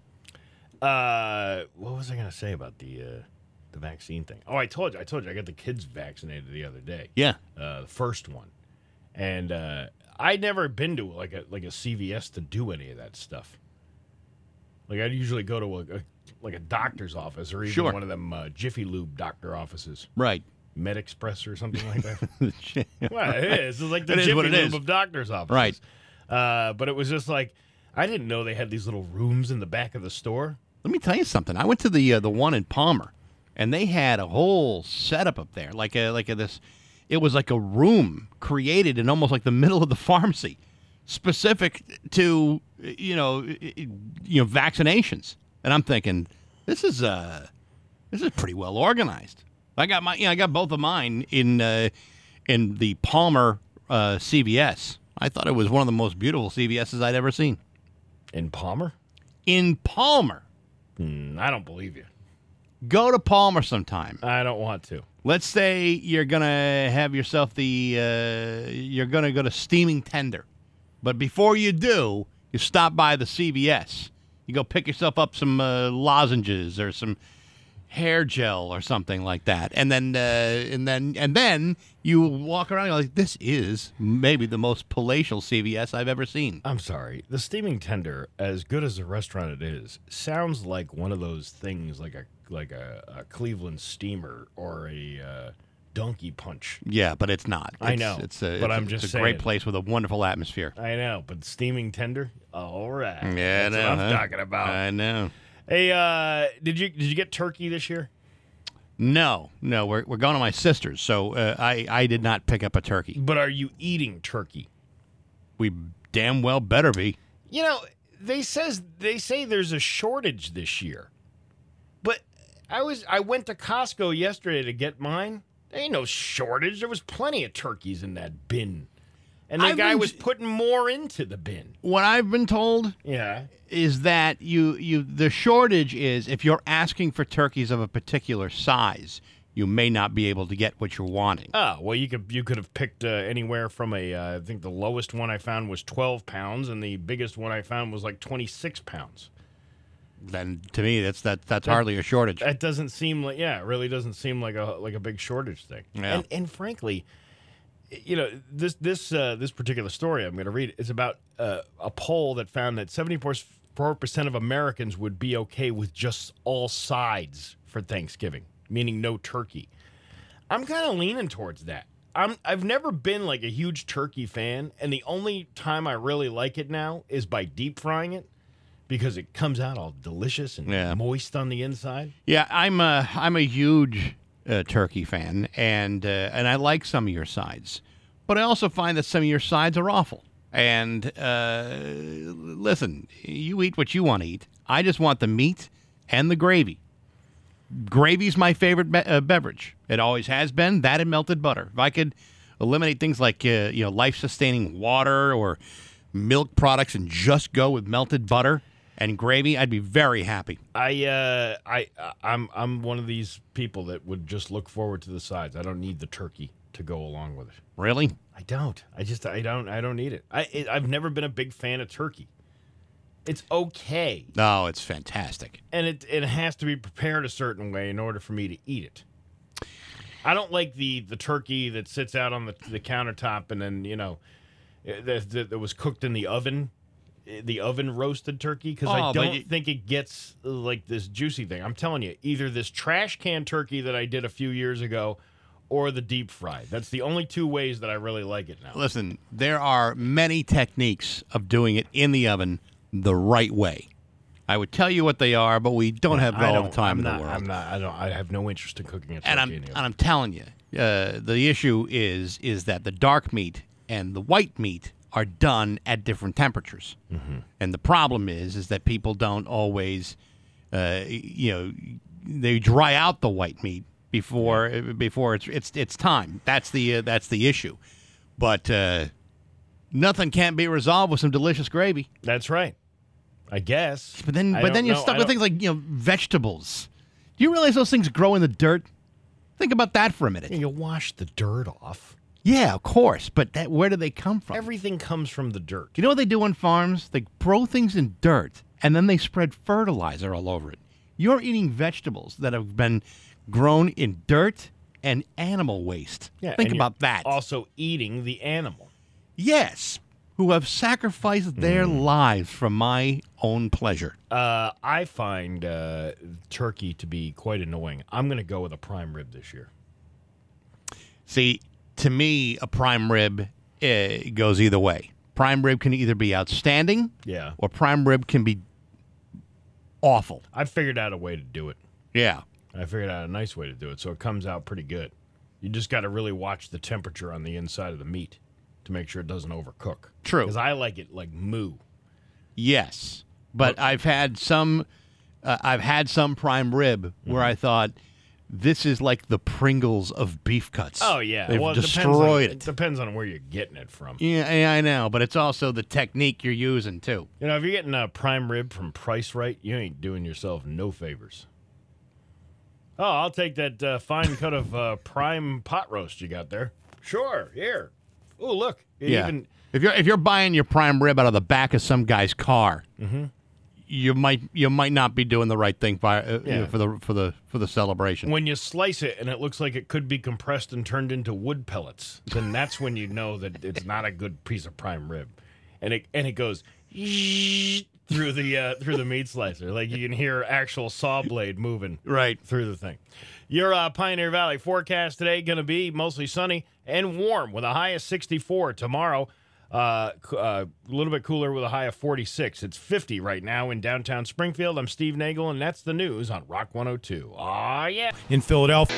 Uh, what was I gonna say about the uh, the vaccine thing? Oh, I told you, I told you, I got the kids vaccinated the other day. Yeah. Uh, the first one, and uh, I'd never been to like a like a CVS to do any of that stuff. Like I'd usually go to a, a like a doctor's office or even Sure. one of them uh, Jiffy Lube doctor offices, Right. Med Express or something like that. well, it is. It's like the It Jiffy Lube is. of doctors' offices. Right. Uh, but it was just like I didn't know they had these little rooms in the back of the store. Let me tell you something. I went to the uh, the one in Palmer, and they had a whole setup up there, like a like a this. It was like a room created in almost like the middle of the pharmacy, specific to you know you know vaccinations. And I'm thinking, this is uh this is pretty well organized. I got my you know, I got both of mine in uh, in the Palmer uh, CVS. I thought it was one of the most beautiful CVSs I'd ever seen. In Palmer? In Palmer. Mm, I don't believe you. Go to Palmer sometime. I don't want to. Let's say you're gonna have yourself the uh, you're gonna go to steaming tender, but before you do, you stop by the CVS. You go pick yourself up some uh, lozenges or some hair gel or something like that, and then uh, and then and then you walk around. Like, this is maybe the most palatial CVS I've ever seen. I'm sorry. The steaming tender, as good as a restaurant it is, sounds like one of those things, like a like a, a Cleveland steamer or a uh, donkey punch. Yeah, but it's not. I know, It's a, but it's I'm just it's a great place with a wonderful atmosphere. I know, but steaming tender. All right. Yeah, That's I know, what I'm huh? talking about. I know. hey, uh, did you did you get turkey this year? No, no, we're, we're going to my sister's, so uh, I I did not pick up a turkey. But are you eating turkey? We damn well better be. You know, they says they say there's a shortage this year. I was I went to Costco yesterday to get mine. There ain't no shortage. There was plenty of turkeys in that bin. And the I've guy been- was putting more into the bin. What I've been told Yeah. is that you you the shortage is if you're asking for turkeys of a particular size, you may not be able to get what you're wanting. Oh, well you could you could have picked uh, anywhere from a uh, I think the lowest one I found was 12 pounds and the biggest one I found was like 26 pounds. Then to me, that's that that's hardly a shortage. That doesn't seem like yeah, it really doesn't seem like a like a big shortage thing. Yeah. And and frankly, you know this this uh, this particular story I'm going to read is about uh, a poll that found that 74 percent of Americans would be okay with just all sides for Thanksgiving, meaning no turkey. I'm kind of leaning towards that. I'm I've never been like a huge turkey fan, and the only time I really like it now is by deep frying it because it comes out all delicious and Yeah. moist on the inside. Yeah, I'm a I'm a huge uh, turkey fan, and uh, and I like some of your sides, but I also find that some of your sides are awful. And uh, listen, you eat what you want to eat. I just want the meat and the gravy. Gravy's my favorite be- uh, beverage. It always has been. That and melted butter. If I could eliminate things like uh, you know life-sustaining water or milk products and just go with melted butter and gravy, I'd be very happy. I uh I I'm I'm one of these people that would just look forward to the sides. I don't need the turkey to go along with it. Really? I don't. I just I don't I don't need it. I it, I've never been a big fan of turkey. It's okay, No, it's fantastic. and it it has to be prepared a certain way in order for me to eat it. I don't like the the turkey that sits out on the the countertop and then you know eh, that that that was cooked in the oven. The oven roasted turkey because Oh, I don't you- think it gets like this juicy thing. I'm telling you, either this trash can turkey that I did a few years ago, or the deep fry. That's the only two ways that I really like it now. Listen, there are many techniques of doing it in the oven the right way. I would tell you what they are, but we don't have all don't, the time I'm in not, the world. I'm not. I don't. I have no interest in cooking a turkey. and I'm in and. I'm telling you, uh, the issue is is that the dark meat and the white meat are done at different temperatures, Mm-hmm. and the problem is is that people don't always, uh, you know, they dry out the white meat before before it's it's it's time. That's the uh, that's the issue, but uh, nothing can't be resolved with some delicious gravy. That's right. I guess. But then, I but then you're know. stuck I with don't- things like you know vegetables. Do you realize those things grow in the dirt? Think about that for a minute. You wash the dirt off. Yeah, of course. But that, where do they come from? Everything comes from the dirt. you know what they do on farms? They grow things in dirt and then they spread fertilizer all over it. You're eating vegetables that have been grown in dirt and animal waste. Yeah, Think about that. Also, eating the animal. yes, who have sacrificed their Mm. lives for my own pleasure. Uh, I find uh, turkey to be quite annoying. I'm going to go with a prime rib this year. See, to me, a prime rib uh, goes either way. Prime rib can either be outstanding Yeah, or prime rib can be awful. I figured out a way to do it. Yeah. I figured out a nice way to do it, so it comes out pretty good. You just got to really watch the temperature on the inside of the meat to make sure it doesn't overcook. True. Because I like it like moo. Yes, but I've had some. Uh, I've had some prime rib where I thought this is like the Pringles of beef cuts. Oh yeah, they've well, destroyed depends on, it. It depends on where you're getting it from. Yeah, yeah, I know, but it's also the technique you're using too. You know, if you're getting a prime rib from Price Rite, you ain't doing yourself no favors. Oh, I'll take that uh, fine cut of uh, prime pot roast you got there. Sure, here. Oh, look. It yeah. Even, if you're if you're buying your prime rib out of the back of some guy's car, Mm-hmm. You might you might not be doing the right thing by, uh, you know, for the for the for the celebration. when you slice it and it looks like it could be compressed and turned into wood pellets, then that's when you know that it's not a good piece of prime rib. And it and it goes through the uh, through the meat slicer. Like you can hear actual saw blade moving. right. through the thing. Your uh, Pioneer Valley forecast today going to be mostly sunny and warm with a high of 64 tomorrow. Uh, uh, a little bit cooler with a high of 46. It's 50 right now in downtown Springfield. I'm Steve Nagel, and that's the news on Rock 102. Aw, yeah. in Philadelphia.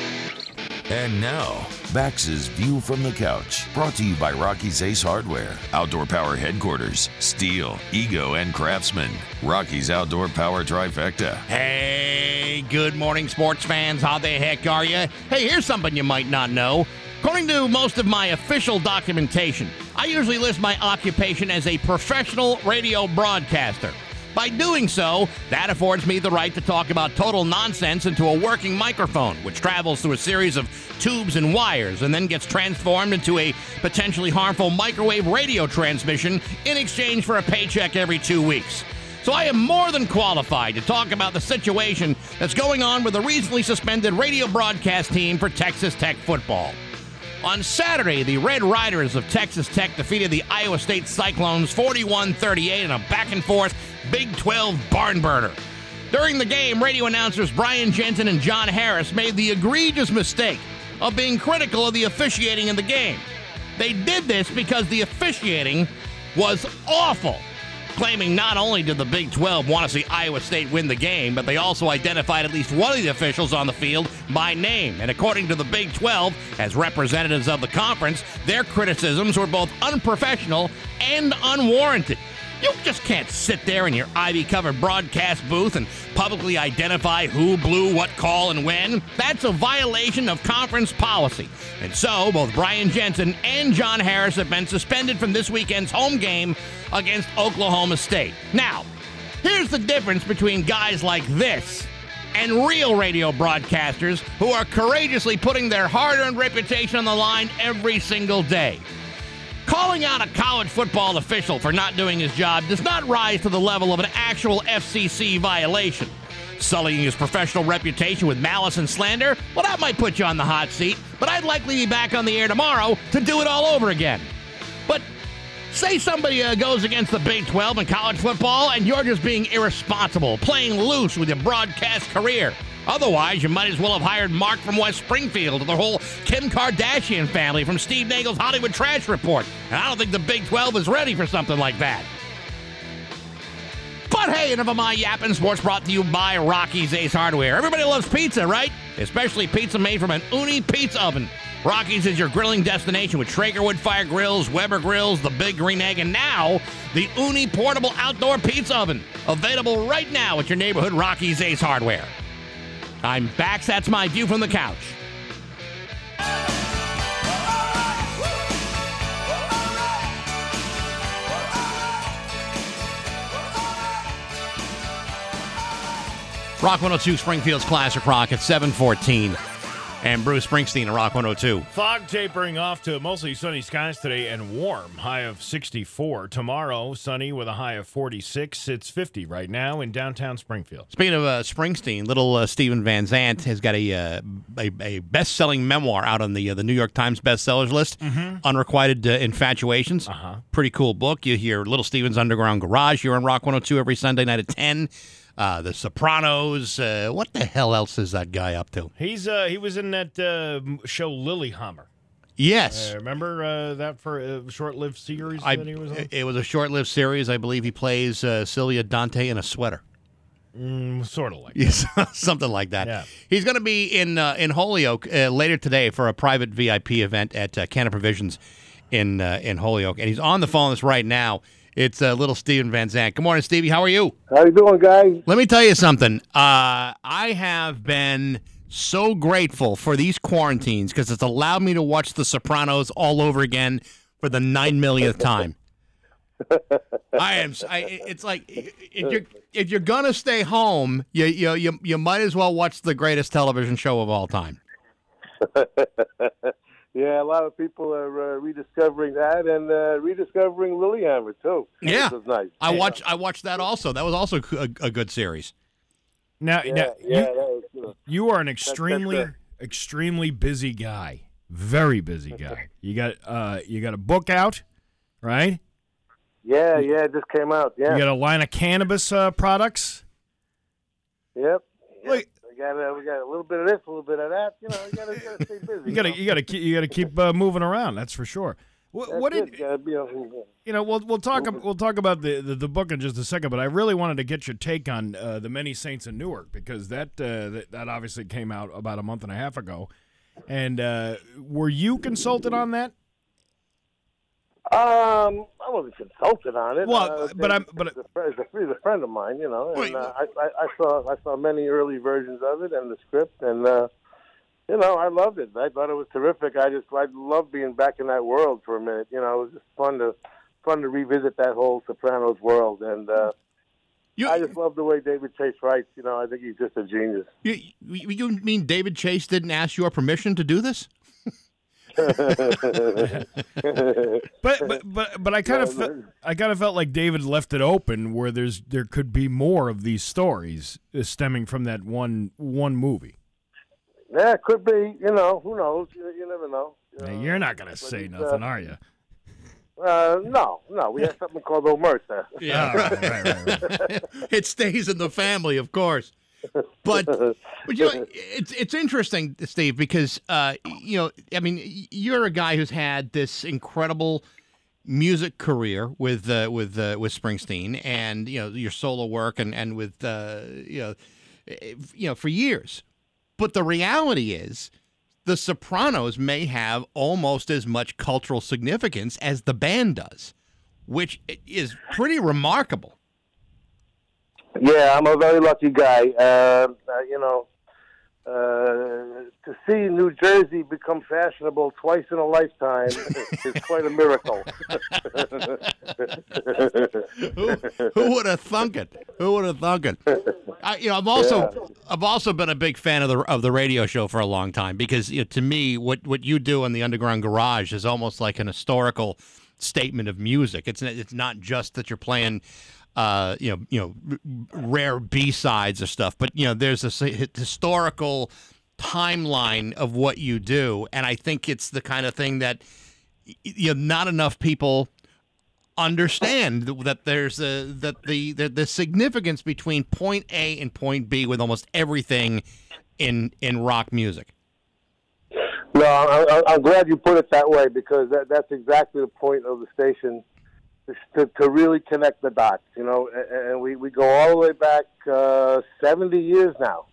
And now, Bax's View from the Couch, brought to you by Rocky's Ace Hardware, Outdoor Power Headquarters, Stihl, EGO, and Craftsman. Rocky's Outdoor Power Trifecta. Hey, good morning, sports fans. How the heck are you? Hey, here's something you might not know. According to most of my official documentation, I usually list my occupation as a professional radio broadcaster. By doing so, that affords me the right to talk about total nonsense into a working microphone, which travels through a series of tubes and wires and then gets transformed into a potentially harmful microwave radio transmission in exchange for a paycheck every two weeks. So I am more than qualified to talk about the situation that's going on with the recently suspended radio broadcast team for Texas Tech football. On Saturday, the Red Raiders of Texas Tech defeated the Iowa State Cyclones 41 38 in a back and forth Big 12 barn burner. During the game, radio announcers Brian Jensen and John Harris made the egregious mistake of being critical of the officiating in the game. They did this because the officiating was awful, claiming not only did the Big 12 want to see Iowa State win the game, but they also identified at least one of the officials on the field by name. And according to the Big 12, as representatives of the conference, their criticisms were both unprofessional and unwarranted. You just can't sit there in your ivy covered broadcast booth and publicly identify who blew what call and when. That's a violation of conference policy. And so, both Brian Jensen and John Harris have been suspended from this weekend's home game against Oklahoma State. Now, here's the difference between guys like this and real radio broadcasters who are courageously putting their hard earned reputation on the line every single day. Calling out a college football official for not doing his job does not rise to the level of an actual FCC violation. Sullying his professional reputation with malice and slander, well, that might put you on the hot seat, but I'd likely be back on the air tomorrow to do it all over again. But say somebody uh, goes against the Big 12 in college football and you're just being irresponsible, playing loose with your broadcast career. Otherwise, you might as well have hired Mark from West Springfield or the whole Kim Kardashian family from Steve Nagel's Hollywood Trash Report. And I don't think the Big 12 is ready for something like that. But hey, enough of my yapping sports brought to you by Rocky's Ace Hardware. Everybody loves pizza, right? Especially pizza made from an Ooni pizza oven. Rocky's is your grilling destination with Traeger wood fire grills, Weber grills, the Big Green Egg, and now the Ooni portable outdoor pizza oven. Available right now at your neighborhood Rocky's Ace Hardware. I'm back. That's my view from the couch. Rock 102 Springfield's Classic Rock at 714. And Bruce Springsteen at Rock 102. Fog tapering off to mostly sunny skies today and warm, high of 64. Tomorrow, sunny with a high of 46. It's 50 right now in downtown Springfield. Speaking of uh, Springsteen, little uh, Steven Van Zandt has got a uh, a, a best-selling memoir out on the uh, the New York Times bestsellers list. Unrequited uh, Infatuations. Uh-huh. Pretty cool book. You hear Little Steven's Underground Garage here on Rock 102 every Sunday night at 10. Uh, the Sopranos. Uh, what the hell else is that guy up to? He's uh he was in that uh, show Lilyhammer. Yes. Uh, remember uh, that for a short-lived series I, that he was on? it was a short-lived series. I believe he plays uh, Silvio Dante in a sweater. Mm, sort of like. Yes, something like that. Yeah. He's going to be in uh, in Holyoke uh, later today for a private VIP event at uh, Canna Provisions in uh, in Holyoke, and he's on the phone with us right now. It's uh, little Steven Van Zandt. Good morning, Stevie. How are you? How you doing, guys? Let me tell you something. Uh, I have been so grateful for these quarantines because it's allowed me to watch The Sopranos all over again for the nine millionth time. I am. I, it's like if you're if you're gonna stay home, you you you you might as well watch the greatest television show of all time. Yeah, a lot of people are uh, rediscovering that and uh, rediscovering Lilyhammer too. Yeah. which was nice. I watched I watched that also. That was also a, a good series. Now, Yeah, now yeah, you, that was, you you are an extremely, right. extremely busy guy. Very busy guy. You got uh, you got a book out, right? yeah, yeah, it just came out. Yeah, You got a line of cannabis uh, products. yep. yep. Look- we got uh, we got a little bit of this, a little bit of that. You know, you gotta, you gotta stay busy. You got to you got to keep you got to keep uh, moving around. That's for sure. What, That's what did Gotta be on- you know? We'll we'll talk we'll talk about the, the, the book in just a second, but I really wanted to get your take on uh, the Many Saints in Newark because that, uh, that that obviously came out about a month and a half ago. And uh, were you consulted on that? Um, I wasn't consulted on it. Well, uh, but I'm- but- he's a, friend, he's a- he's a friend of mine, you know, and Wait, uh, I, I, I saw I saw many early versions of it and the script, and uh, you know, I loved it. I thought it was terrific. I just I love being back in that world for a minute. You know, it was just fun to fun to revisit that whole Sopranos world, and uh, You, I just love the way David Chase writes. You know, I think he's just a genius. you, you mean David Chase didn't ask your permission to do this? But but but, but I kind of fe- I kind of felt like David left it open where there's there could be more of these stories uh, stemming from that one one movie. Yeah, it could be. You know, who knows? You, you never know. Now, you're not gonna say he's, nothing, uh, are you? Uh, no, no. We have something called omerta. Yeah, right, right, right, right. it stays in the family, of course. But, but you know, it's it's interesting, Steve, because uh, you know, I mean, you're a guy who's had this incredible music career with uh, with uh, with Springsteen, and you know your solo work, and and with uh, you know, you know for years. But the reality is, the Sopranos may have almost as much cultural significance as the band does, which is pretty remarkable. Yeah, I'm a very lucky guy. Uh, uh, you know, uh, to see New Jersey become fashionable twice in a lifetime is quite a miracle. who, who would have thunk it? Who would have thunk it? I, you know, I'm also I've also been a big fan of the of the radio show for a long time because you know, to me, what what you do in the Underground Garage is almost like an historical statement of music. It's it's not just that you're playing. Uh, you know, you know, rare B sides or stuff, but you know, there's a s- historical timeline of what you do, and I think it's the kind of thing that you know, not enough people understand that there's a that the, the the significance between point A and point B with almost everything in in rock music. No, I, I'm glad you put it that way because that, that's exactly the point of the station to, to really connect the dots. You know, and, we, we go all the way back uh, 70 years now.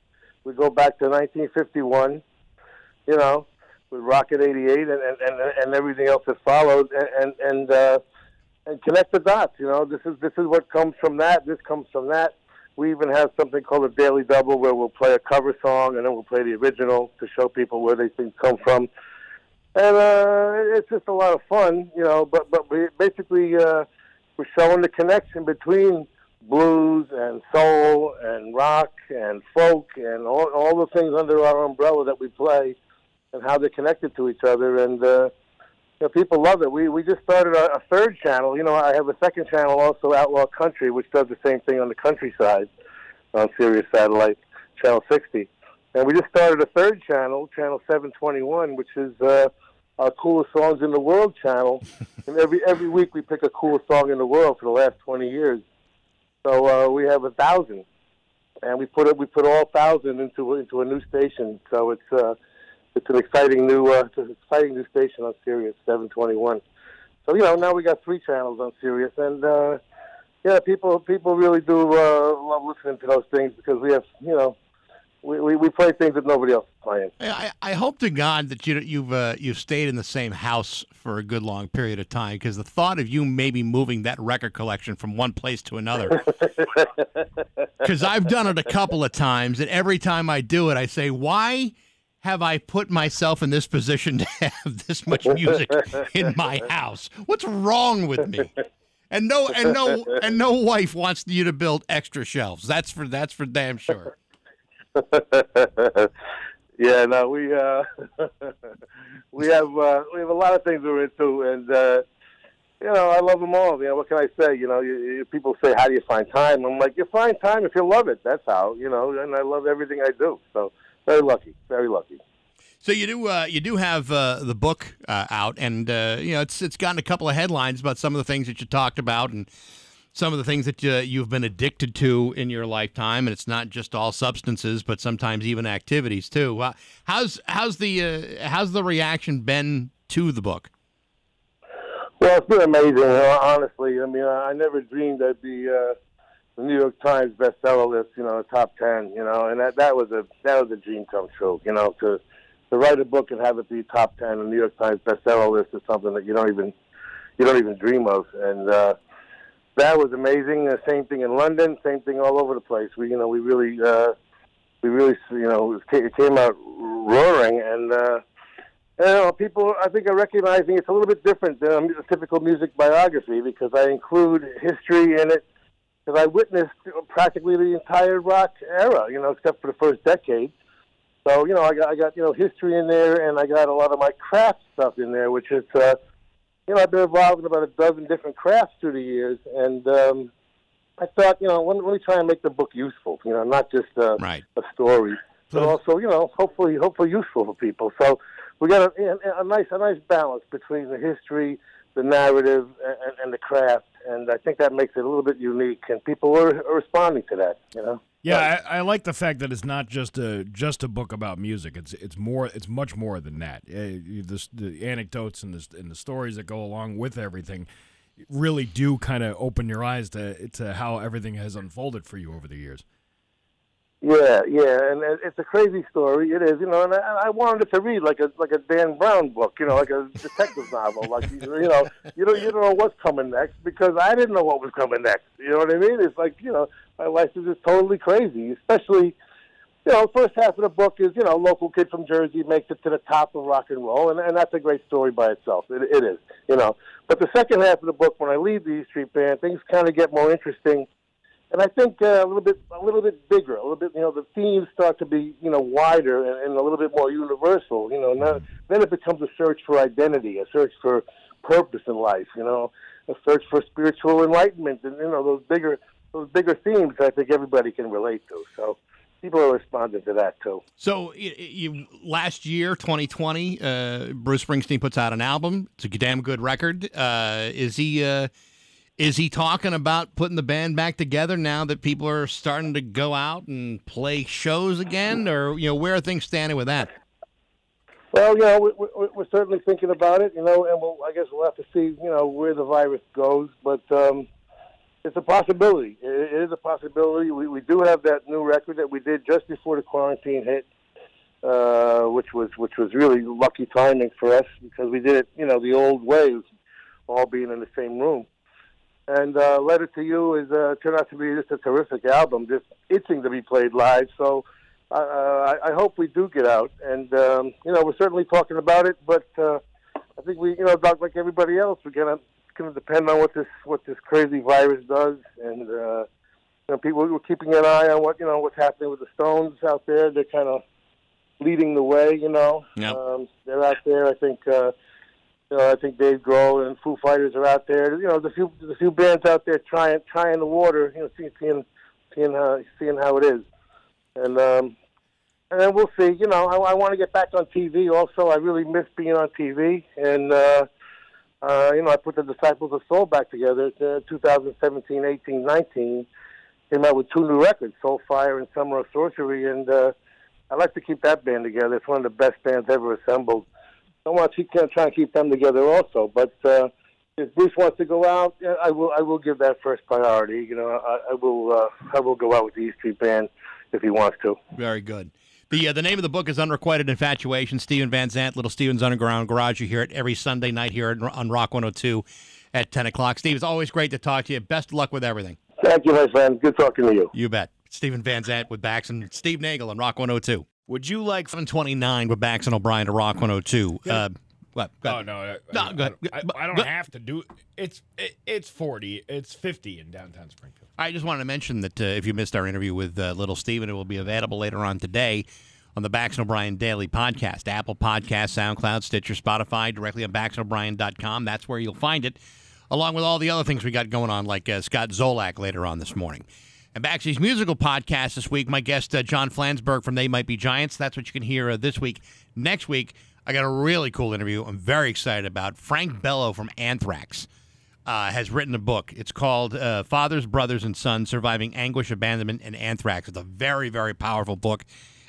We go back to 1951. You know, with Rocket 88 and and, and, and everything else that followed, and and and, uh, and connect the dots. You know, this is this is what comes from that. This comes from that. We even have something called a daily double where we'll play a cover song and then we'll play the original to show people where they things come from. And uh, it's just a lot of fun, you know. But but we basically uh, we're showing the connection between blues and soul and rock and folk and all, all the things under our umbrella that we play and how they're connected to each other. And uh, you know, people love it. We we just started a, a third channel. You know, I have a second channel also, Outlaw Country, which does the same thing on the countryside on Sirius Satellite, Channel 60. And we just started a third channel, Channel 721, which is uh, our coolest songs in the world channel. and every every week we pick a coolest song in the world for the last 20 years. So uh, we have a thousand, and we put it we put all thousand into into a new station. So it's uh, it's an exciting new uh, it's an exciting new station on Sirius 721. So you know now we got three channels on Sirius, and uh, yeah, people people really do uh, love listening to those things because we have you know we, we, we play things that nobody else is playing. I, I hope to God that you you've uh, you've stayed in the same house for a good long period of time because the thought of you maybe moving that record collection from one place to another. Because I've done it a couple of times, and every time I do it, I say, "Why have I put myself in this position to have this much music in my house? What's wrong with me?" And no, and no, and no wife wants you to build extra shelves. That's for that's for damn sure. yeah, no, we uh, we have uh, we have a lot of things we're into, and uh, you know, I love them all. You know, what can I say? You know, you, you, people say, "How do you find time?" I'm like, "You find time if you love it. That's how." You know, and I love everything I do. So, very lucky, very lucky. So you do uh, you do have uh, the book uh, out, and uh, you know it's it's gotten a couple of headlines about some of the things that you talked about, and some of the things that you, you've been addicted to in your lifetime, and it's not just all substances, but sometimes even activities too. Uh, how's how's the uh, how's the reaction been to the book? Well, it's been amazing, honestly. I mean, I never dreamed I'd be uh, the New York Times bestseller list, you know, top ten, you know, and that that was a that was a dream come true, you know, to to write a book and have it be top ten the New York Times bestseller list is something that you don't even you don't even dream of, and uh, that was amazing. The same thing in London, same thing all over the place. We you know we really uh, we really you know it came out roaring and. Uh, you know, people I think are recognizing it's a little bit different than a typical music biography because I include history in it because I witnessed practically the entire rock era, you know, except for the first decade. So you know, I got I got you know history in there, and I got a lot of my craft stuff in there, which is uh, you know I've been involved in about a dozen different crafts through the years, and um, I thought you know let, let me try and make the book useful, you know, not just uh, Right. a story, but also you know hopefully hopefully useful for people. So we got a, a, a nice a nice balance between the history, the narrative, and, and the craft, and I think that makes it a little bit unique. And people are, are responding to that. You know. Yeah, I, I, like the fact that it's not just a just a book about music. It's it's more it's much more than that. Uh, the, the anecdotes and the and the stories that go along with everything really do kind of open your eyes to to how everything has unfolded for you over the years. Yeah, yeah, and it's a crazy story. It is, you know, and I, I wanted it to read like a like a Dan Brown book, you know, like a detective novel. Like you know, you don't you don't know what's coming next because I didn't know what was coming next. You know what I mean? It's like you know, my life is just totally crazy. Especially, you know, first half of the book is you know, local kid from Jersey makes it to the top of rock and roll, and, and that's a great story by itself. It, it is, you know. But the second half of the book, when I leave the E Street Band, things kind of get more interesting and I think uh, a little bit a little bit bigger, a little bit you know the themes start to be you know wider and, and a little bit more universal. You know, now, then it becomes a search for identity, a search for purpose in life. You know, a search for spiritual enlightenment, and you know those bigger those bigger themes. I think everybody can relate to. So people are responding to that too. So you, last year, 2020, uh, Bruce Springsteen puts out an album. It's a damn good record. Uh, is he? Is he talking about putting the band back together now that people are starting to go out and play shows again, or you know, where are things standing with that? Well, you know, we, are certainly thinking about it, you know, and we'll, I guess we'll have to see, you know, where the virus goes. But um, it's a possibility. It, it is a possibility. We, we do have that new record that we did just before the quarantine hit, uh, which was which was really lucky timing for us because we did it, you know, the old way, all being in the same room. And uh, Letter to You is uh, turned out to be just a terrific album, just itching to be played live. So uh, I, I hope we do get out. And um, you know, we're certainly talking about it, but uh, I think we, you know, like everybody else, we're gonna gonna depend on what this what this crazy virus does. And uh, you know, people we're keeping an eye on what you know what's happening with the Stones out there. They're kind of leading the way. You know, yep. um, they're out there. I think. Uh, you know, I think Dave Grohl and Foo Fighters are out there. You know, the few the few bands out there trying trying the water. You know, seeing seeing seeing how seeing how it is, and um, and then we'll see. You know, I, I want to get back on TV. Also, I really miss being on TV, and uh, uh, you know, I put the Disciples of Soul back together. Uh, 2017, 18, 19 came out with two new records, Soul Fire and Summer of Sorcery, and uh, I like to keep that band together. It's one of the best bands ever assembled. I want to keep, try and keep them together also. But uh, if Bruce wants to go out, I will. I will give that first priority. You know, I, I will. Uh, I will go out with the E Street Band if he wants to. Very good. The uh, the name of the book is Unrequited Infatuation. Steven Van Zandt, Little Steven's Underground Garage. You hear it every Sunday night here on Rock 102 at 10 o'clock. Steve, it's always great to talk to you. Best of luck with everything. Thank you, my friend. Good talking to you. You bet. Steven Van Zandt with Bax and Steve Nagel on Rock 102. Would you like 729 with Bax and O'Brien to Rock 102? Yeah. Uh, what? Oh no, I, no, I, go I, I, don't have to do it's it, it's forty, it's fifty in downtown Springfield. I just wanted to mention that uh, if you missed our interview with uh, Little Steven, it will be available later on today on the Bax and O'Brien Daily Podcast, Apple Podcast, SoundCloud, Stitcher, Spotify, directly on BaxandO'Brien.com. That's where you'll find it, along with all the other things we got going on, like uh, Scott Zolak later on this morning. And Baxy's musical podcast this week, my guest, uh, John Flansburgh from They Might Be Giants. That's what you can hear uh, this week. Next week, I got a really cool interview I'm very excited about. Frank Bello from Anthrax uh, has written a book. It's called uh, Fathers, Brothers, and Sons Surviving Anguish, Abandonment, and Anthrax. It's a very, very powerful book.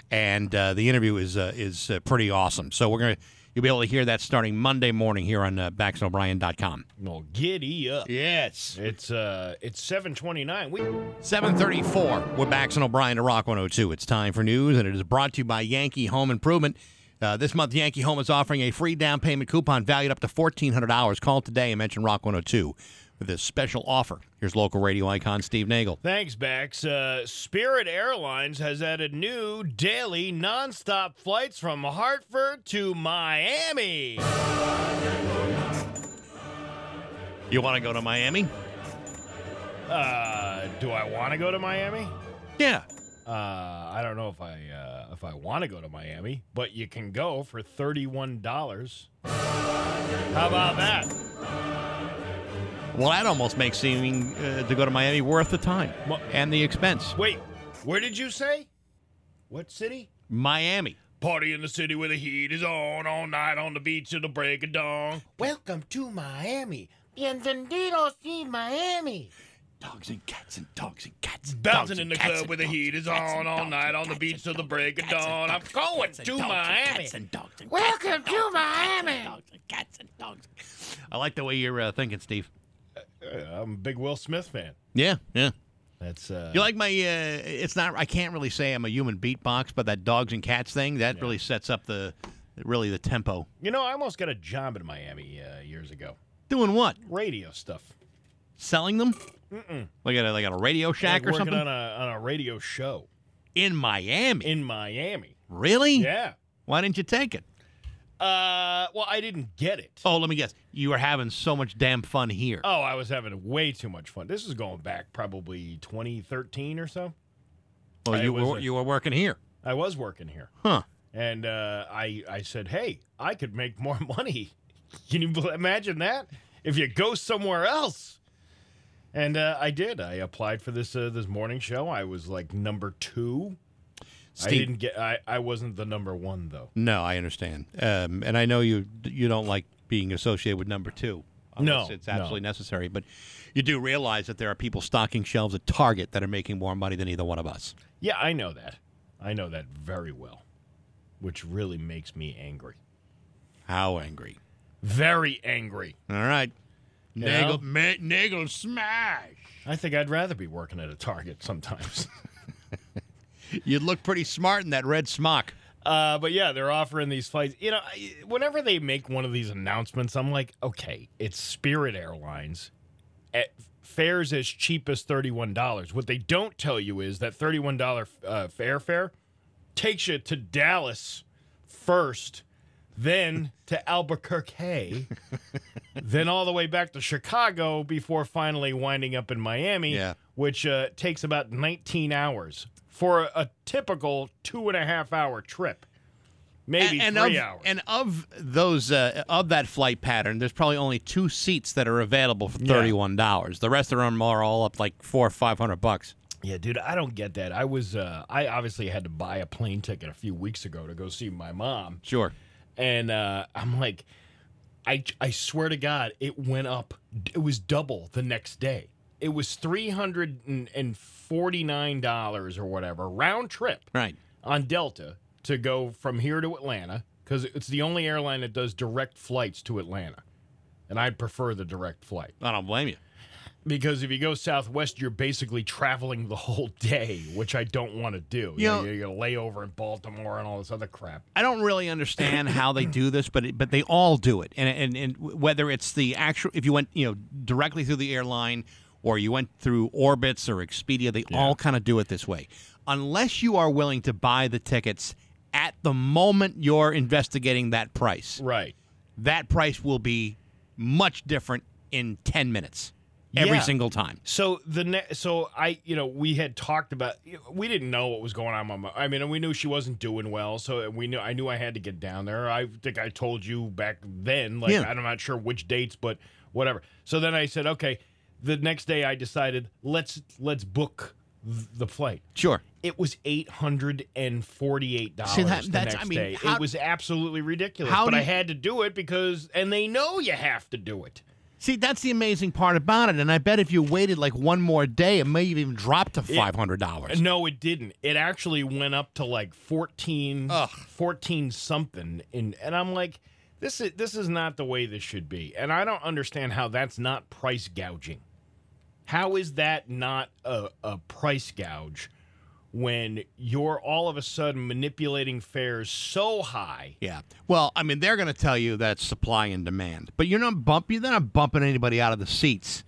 And uh, the interview is uh, is pretty awesome. So we're going to You'll be able to hear that starting Monday morning here on uh, BaxandO'Brien.com. Well, giddy up. Yes. It's uh, it's 729. We 734 with Bax and O'Brien to Rock 102. It's time for news, and it is brought to you by Yankee Home Improvement. Uh, this month, Yankee Home is offering a free down payment coupon valued up to $1,400. Call today and mention Rock 102 for this special offer. Here's local radio icon Steve Nagel. Thanks, Bax. Uh, Spirit Airlines has added new daily nonstop flights from Hartford to Miami. You want to go to Miami? Uh, do I want to go to Miami? Yeah. Uh, I don't know if I uh, if I want to go to Miami, but you can go for thirty one dollars. How about that? Well, that almost makes seeming uh, to go to Miami worth the time and the expense. Wait, where did you say? What city? Miami. Party in the city where the heat is on all night on the beach till the break of dawn. Welcome to Miami. Bienvenidos to Miami. Dogs and cats and dogs and cats. And Bouncing in the club where the heat is on all night on the beach till the break of dawn. I'm going to Miami. Welcome to Miami. Dogs and cats and dogs. I like the way you're uh, thinking, Steve. I'm a big Will Smith fan. Yeah, yeah. That's uh, You like my? Uh, it's not. I can't really say I'm a human beatbox, but that dogs and cats thing that really sets up the, really the tempo. You know, I almost got a job in Miami uh, years ago. Doing what? Radio stuff. Selling them? Mm-mm. Like at a, like at a Radio Shack like or working something on a on a radio show in Miami. in Miami. really? Yeah. Why didn't you take it? Uh, well, I didn't get it. Oh, let me guess. You were having so much damn fun here. Oh, I was having way too much fun. This is going back probably 2013 or so. well, I you were a- you were working here, I was working here, huh? and uh, I I said, "Hey, I could make more money." Can you imagine that? If you go somewhere else. And uh, I did. I applied for this uh, this morning show. I was like number two. I didn't get. I, I wasn't the number one though. No, I understand, um, and I know you you don't like being associated with number two. No, it's no. absolutely necessary. But you do realize that there are people stocking shelves at Target that are making more money than either one of us. Yeah, I know that. I know that very well, which really makes me angry. How angry? Very angry. All right, nagel, ma- nagel smash. I think I'd rather be working at a Target sometimes. You'd look pretty smart in that red smock. Uh, but yeah, they're offering these flights. You know, whenever they make one of these announcements, I'm like, okay, it's Spirit Airlines at fares as cheap as $31. What they don't tell you is that $31 uh, airfare takes you to Dallas first, then to Albuquerque, then all the way back to Chicago before finally winding up in Miami, Yeah. which uh, takes about 19 hours for a, a typical two and a half hour trip. Maybe and, three of, hours. And of those uh, of that flight pattern, there's probably only two seats that are available for thirty one dollars. The rest of them are all up like four or five hundred bucks. Yeah, dude, I don't get that. I was, uh, I obviously had to buy a plane ticket a few weeks ago to go see my mom, Sure. and uh, I'm like, I, I swear to God, it went up. It was double the next day. It was three hundred and forty nine dollars or whatever round trip Right. on Delta to go from here to Atlanta because it's the only airline that does direct flights to Atlanta, and I'd prefer the direct flight. I don't blame you. Because if you go Southwest, you're basically traveling the whole day, which I don't want to do. You You know, know- you're gonna lay over in Baltimore and all this other crap. I don't really understand how they do this, but it, but they all do it, and, and and whether it's the actual, if you went you know directly through the airline, or you went through Orbitz or Expedia, they all kind of do it this way. Unless you are willing to buy the tickets at the moment you're investigating that price, Right. that price will be much different in ten minutes every Yeah. single time. So the ne- so I you know we had talked about we didn't know what was going on. my- I mean we knew she wasn't doing well, so we knew I knew I had to get down there. I think I told you back then, like Yeah. I'm not sure which dates, but whatever. So then I said, okay. The next day I decided let's let's book the flight. Sure. It was eight hundred and forty-eight dollars See, that- the that's- I mean, day. how- it was absolutely ridiculous, How but I had to do it because, and they know you have to do it. See, that's the amazing part about it, and I bet if you waited like one more day, it may have even dropped to five hundred dollars. No, it didn't. It actually went up to like 14, Ugh. 14 something, and and I'm like, this is this is not the way this should be, and I don't understand how that's not price gouging. How is that not a, a price gouge when you're all of a sudden manipulating fares so high? Yeah. Well, I mean, they're going to tell you that's supply and demand, but you're not bumping. They're not bumping anybody out of the seats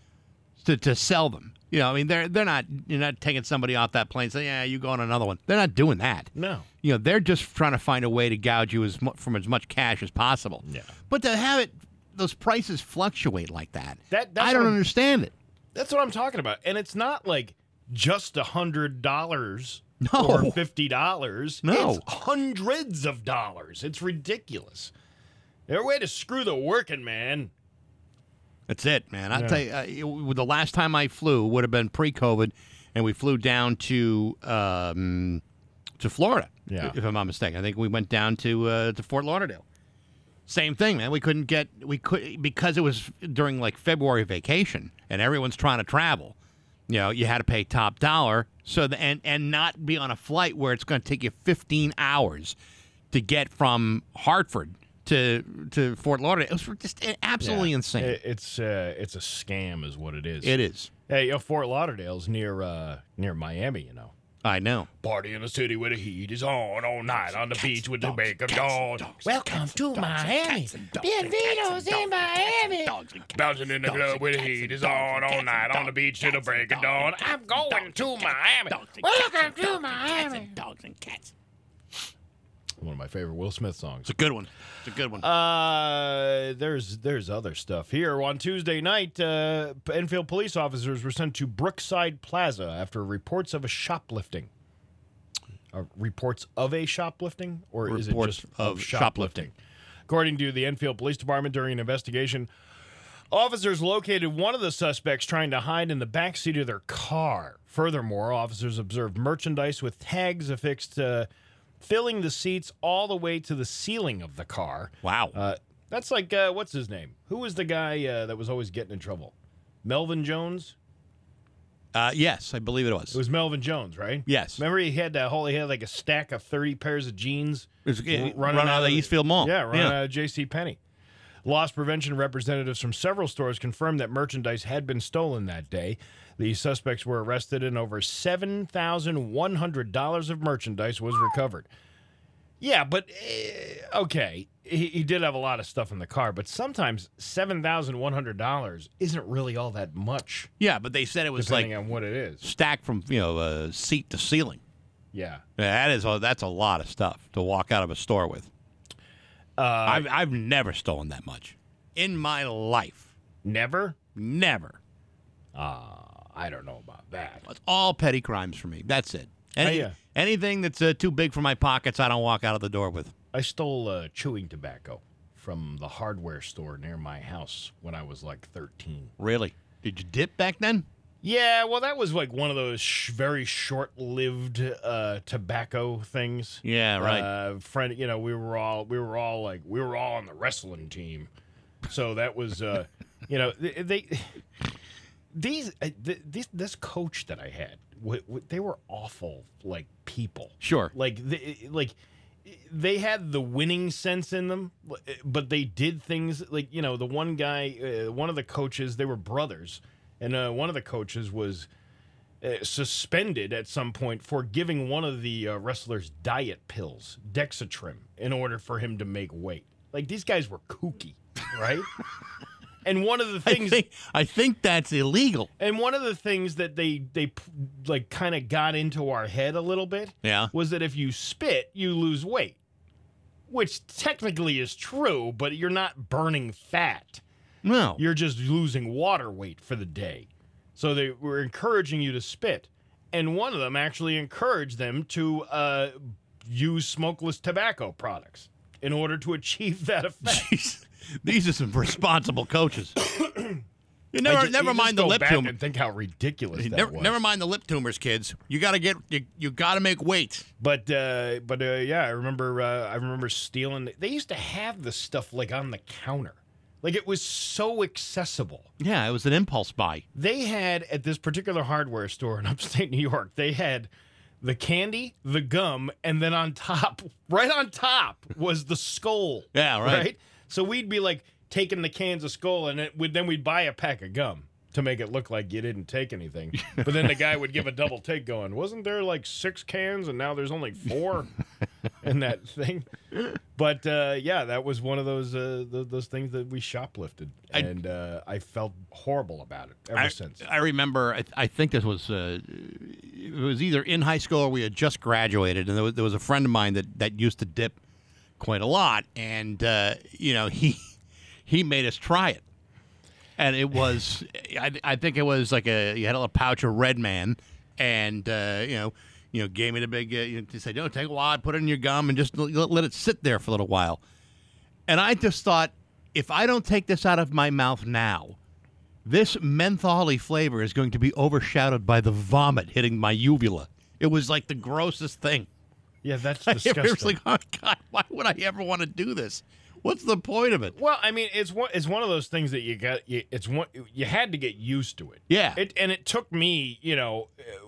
to, to sell them. You know, I mean, they're they're not. You're not taking somebody off that plane. and Say, yeah, you go on another one. They're not doing that. No. You know, they're just trying to find a way to gouge you as mu- from as much cash as possible. Yeah. But to have it, those prices fluctuate like that. That- that's I don't understand it. That's what I'm talking about. And it's not like just a hundred dollars No. or fifty dollars. No. It's hundreds of dollars. It's ridiculous. They're a way to screw the working man. That's it, man. I'll Yeah. tell you, uh, the last time I flew would have been pre-COVID, and we flew down to um, to Florida. Yeah. if I'm not mistaken. I think we went down to uh, to Fort Lauderdale. Same thing, man. We couldn't get we could because it was during like February vacation and everyone's trying to travel. You know, you had to pay top dollar so the, and and not be on a flight where it's going to take you 15 hours to get from Hartford to to Fort Lauderdale. It was just absolutely Yeah. insane. It- it's uh, it's a scam, is what it is. it is. Hey, yo, Fort Lauderdale's near uh, near Miami, you know. I know. Party in the city where the heat is on all night on the beach with the break of dawn. Welcome to Miami. Bienvenidos in Miami. Bouncing in the club where the heat is on all night on the beach till the break of dawn. I'm going to Miami. Welcome to Miami. Dogs and cats. One of my favorite Will Smith songs. It's a good one. It's a good one. Uh, there's there's other stuff here. On Tuesday night, uh, Enfield police officers were sent to Brookside Plaza after reports of a shoplifting. Uh, reports of a shoplifting, or is it Reports just of shoplifting. According to the Enfield Police Department, during an investigation, officers located one of the suspects trying to hide in the back seat of their car. Furthermore, officers observed merchandise with tags affixed, uh, filling the seats all the way to the ceiling of the car. wow. Uh, that's like uh, what's his name? Who was the guy uh, that was always getting in trouble? Melvin Jones. Uh, yes, I believe it was. It was. Melvin Jones, right? Yes. Remember he had that whole he had like a stack of thirty pairs of jeans It was, r- uh, run out of the Eastfield Mall. Yeah, running out of J.C. Penney. Loss prevention representatives from several stores confirmed that merchandise had been stolen that day. The suspects were arrested, and over seven thousand one hundred dollars of merchandise was recovered. Yeah, but uh, okay, he, he did have a lot of stuff in the car, but sometimes seven thousand one hundred dollars isn't really all that much, Yeah, but they said it was depending like on what it is. stacked from you know uh, seat to ceiling. Yeah. That is that's a lot of stuff to walk out of a store with. Uh, I've I've never stolen that much in my life. never. Never. Uh, I don't know about that. It's all petty crimes for me. That's it. Any, yeah. Anything that's uh, too big for my pockets, I don't walk out of the door with. I stole uh, chewing tobacco from the hardware store near my house when I was like 13. Really? Did you dip back then? Yeah, well, that was like one of those sh- very short-lived uh, tobacco things. Yeah, right. Uh, friend, you know, we were all we were all like we were all on the wrestling team, so that was, uh, you know, they, they these uh, th- this this coach that I had, w- w- they were awful like people. Sure. Like they, like they had the winning sense in them, but they did things like you know the one guy, uh, one of the coaches, they were brothers, and uh, one of the coaches was uh, suspended at some point for giving one of the uh, wrestlers diet pills, Dexatrim, in order for him to make weight. Like these guys were kooky, right? and one of the I things think I think that's illegal. and one of the things that they they like kind of got into our head a little bit Yeah. was that if you spit, you lose weight. Which technically is true, but you're not burning fat. No. You're just losing water weight for the day. So they were encouraging you to spit. And one of them actually encouraged them to uh, use smokeless tobacco products in order to achieve that effect. Jeez. These are some responsible coaches. You never, ju- never you just mind the go lip tumor. And think how ridiculous that Never, was. never mind the lip tumors, kids. You got to get you, you got to make weight. But uh, but uh, yeah, I remember uh, I remember stealing. They used to have this stuff like on the counter, like it was so accessible. Yeah, it was an impulse buy. They had at this particular hardware store in upstate New York, they had the candy, the gum, and then on top, right on top, was the Skoal. Yeah, right. So we'd be like taking the cans of Skoal, and it would then we'd buy a pack of gum to make it look like you didn't take anything. But then the guy would give a double take, going, "Wasn't there like six cans, and now there's only four in that thing?" But uh, yeah, that was one of those uh, th- those things that we shoplifted, I- and uh, I felt horrible about it ever I, since. I remember. I, I think this was uh, it was either in high school or we had just graduated, and there was, there was a friend of mine that that used to dip quite a lot, and uh, you know he he made us try it, and it was I, I think it was like a you had a little pouch of Red Man, and uh, you know you know gave me the big uh, you know, said no take a while, put it in your gum, and just let, let it sit there for a little while, and I just thought if I don't take this out of my mouth now this mentholy flavor is going to be overshadowed by the vomit hitting my uvula. It was like the grossest thing. Yeah, that's It disgusting. was like, oh God, why would I ever want to do this? What's the point of it? Well, I mean, it's one it's one of those things that you got. You, it's one you had to get used to it. Yeah. It and it took me, you know, uh,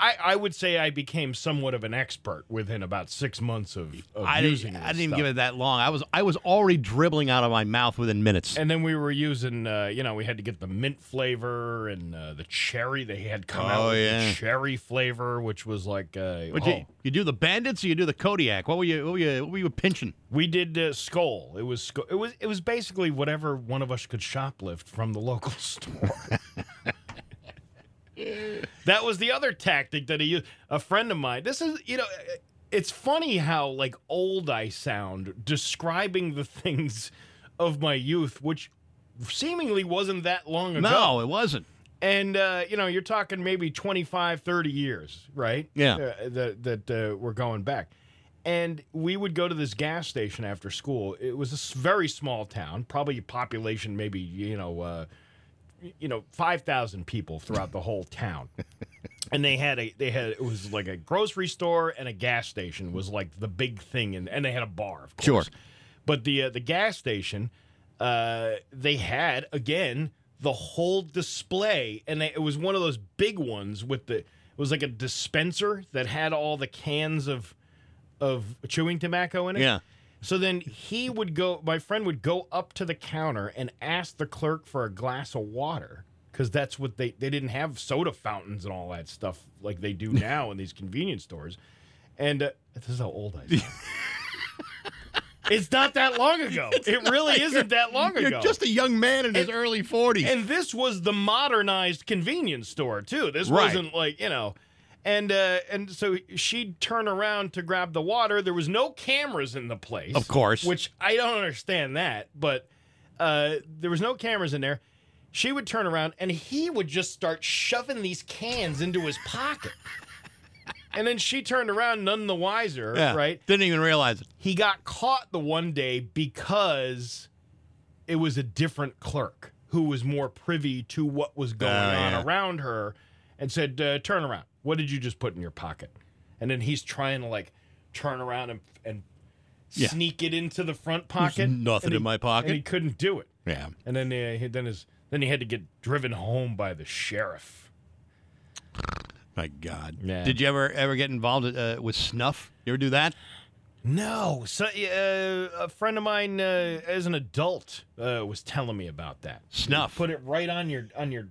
I I would say I became somewhat of an expert within about six months of, of I using. didn't, this I didn't even stuff. give it that long. I was I was already dribbling out of my mouth within minutes. And then we were using, uh, you know, we had to get the mint flavor and uh, the cherry. They had come out Oh, with yeah. the cherry flavor, which was like, uh, oh. you, you do the bandits or you do the Kodiak? What were you what were you, what were you pinching? we did uh, Skoal. It was it was it was basically whatever one of us could shoplift from the local store. that was the other tactic that he used. A friend of mine. This is you know. It's funny how like old I sound describing the things of my youth, which seemingly wasn't that long ago. No, it wasn't. And uh, you know, you're talking maybe 25, 30 years, right? Yeah. Uh, that that uh, we're going back. And we would go to this gas station after school. It was a very small town, probably a population maybe you know, uh, you know, five thousand people throughout the whole town. and they had a they had it was like a grocery store and a gas station was like the big thing, and and they had a bar, of course. Sure. But the uh, the gas station, uh, they had again the whole display, and they, it was one of those big ones with the. It was like a dispenser that had all the cans of of chewing tobacco in it. Yeah. So then he would go. My friend would go up to the counter and ask the clerk for a glass of water because that's what they they didn't have soda fountains and all that stuff like they do now in these convenience stores. And uh, this is how old I sound. it's not that long ago. It really isn't that long ago. You're just a young man in his And- early 40s. And this was the modernized convenience store too. This Right. wasn't like you know. And uh, and so she'd turn around to grab the water. There was no cameras in the place, Of course. Which I don't understand that, but uh, there was no cameras in there. She would turn around and he would just start shoving these cans into his pocket. and then she turned around, none the wiser, yeah, right? Didn't even realize it. he got caught the one day because it was a different clerk who was more privy to what was going Oh, on yeah. around her and said, uh, Turn around. What did you just put in your pocket? And then he's trying to like turn around and, and Yeah. sneak it into the front pocket. nothing and he- in my pocket. And he couldn't do it. Yeah. And then, uh, he, then, his, then he had to get driven home by the sheriff. My God. Yeah. Did you ever ever get involved uh, with snuff? You ever do that? No, so uh, a friend of mine, uh, as an adult, uh, was telling me about that. Snuff. Put it right on your on your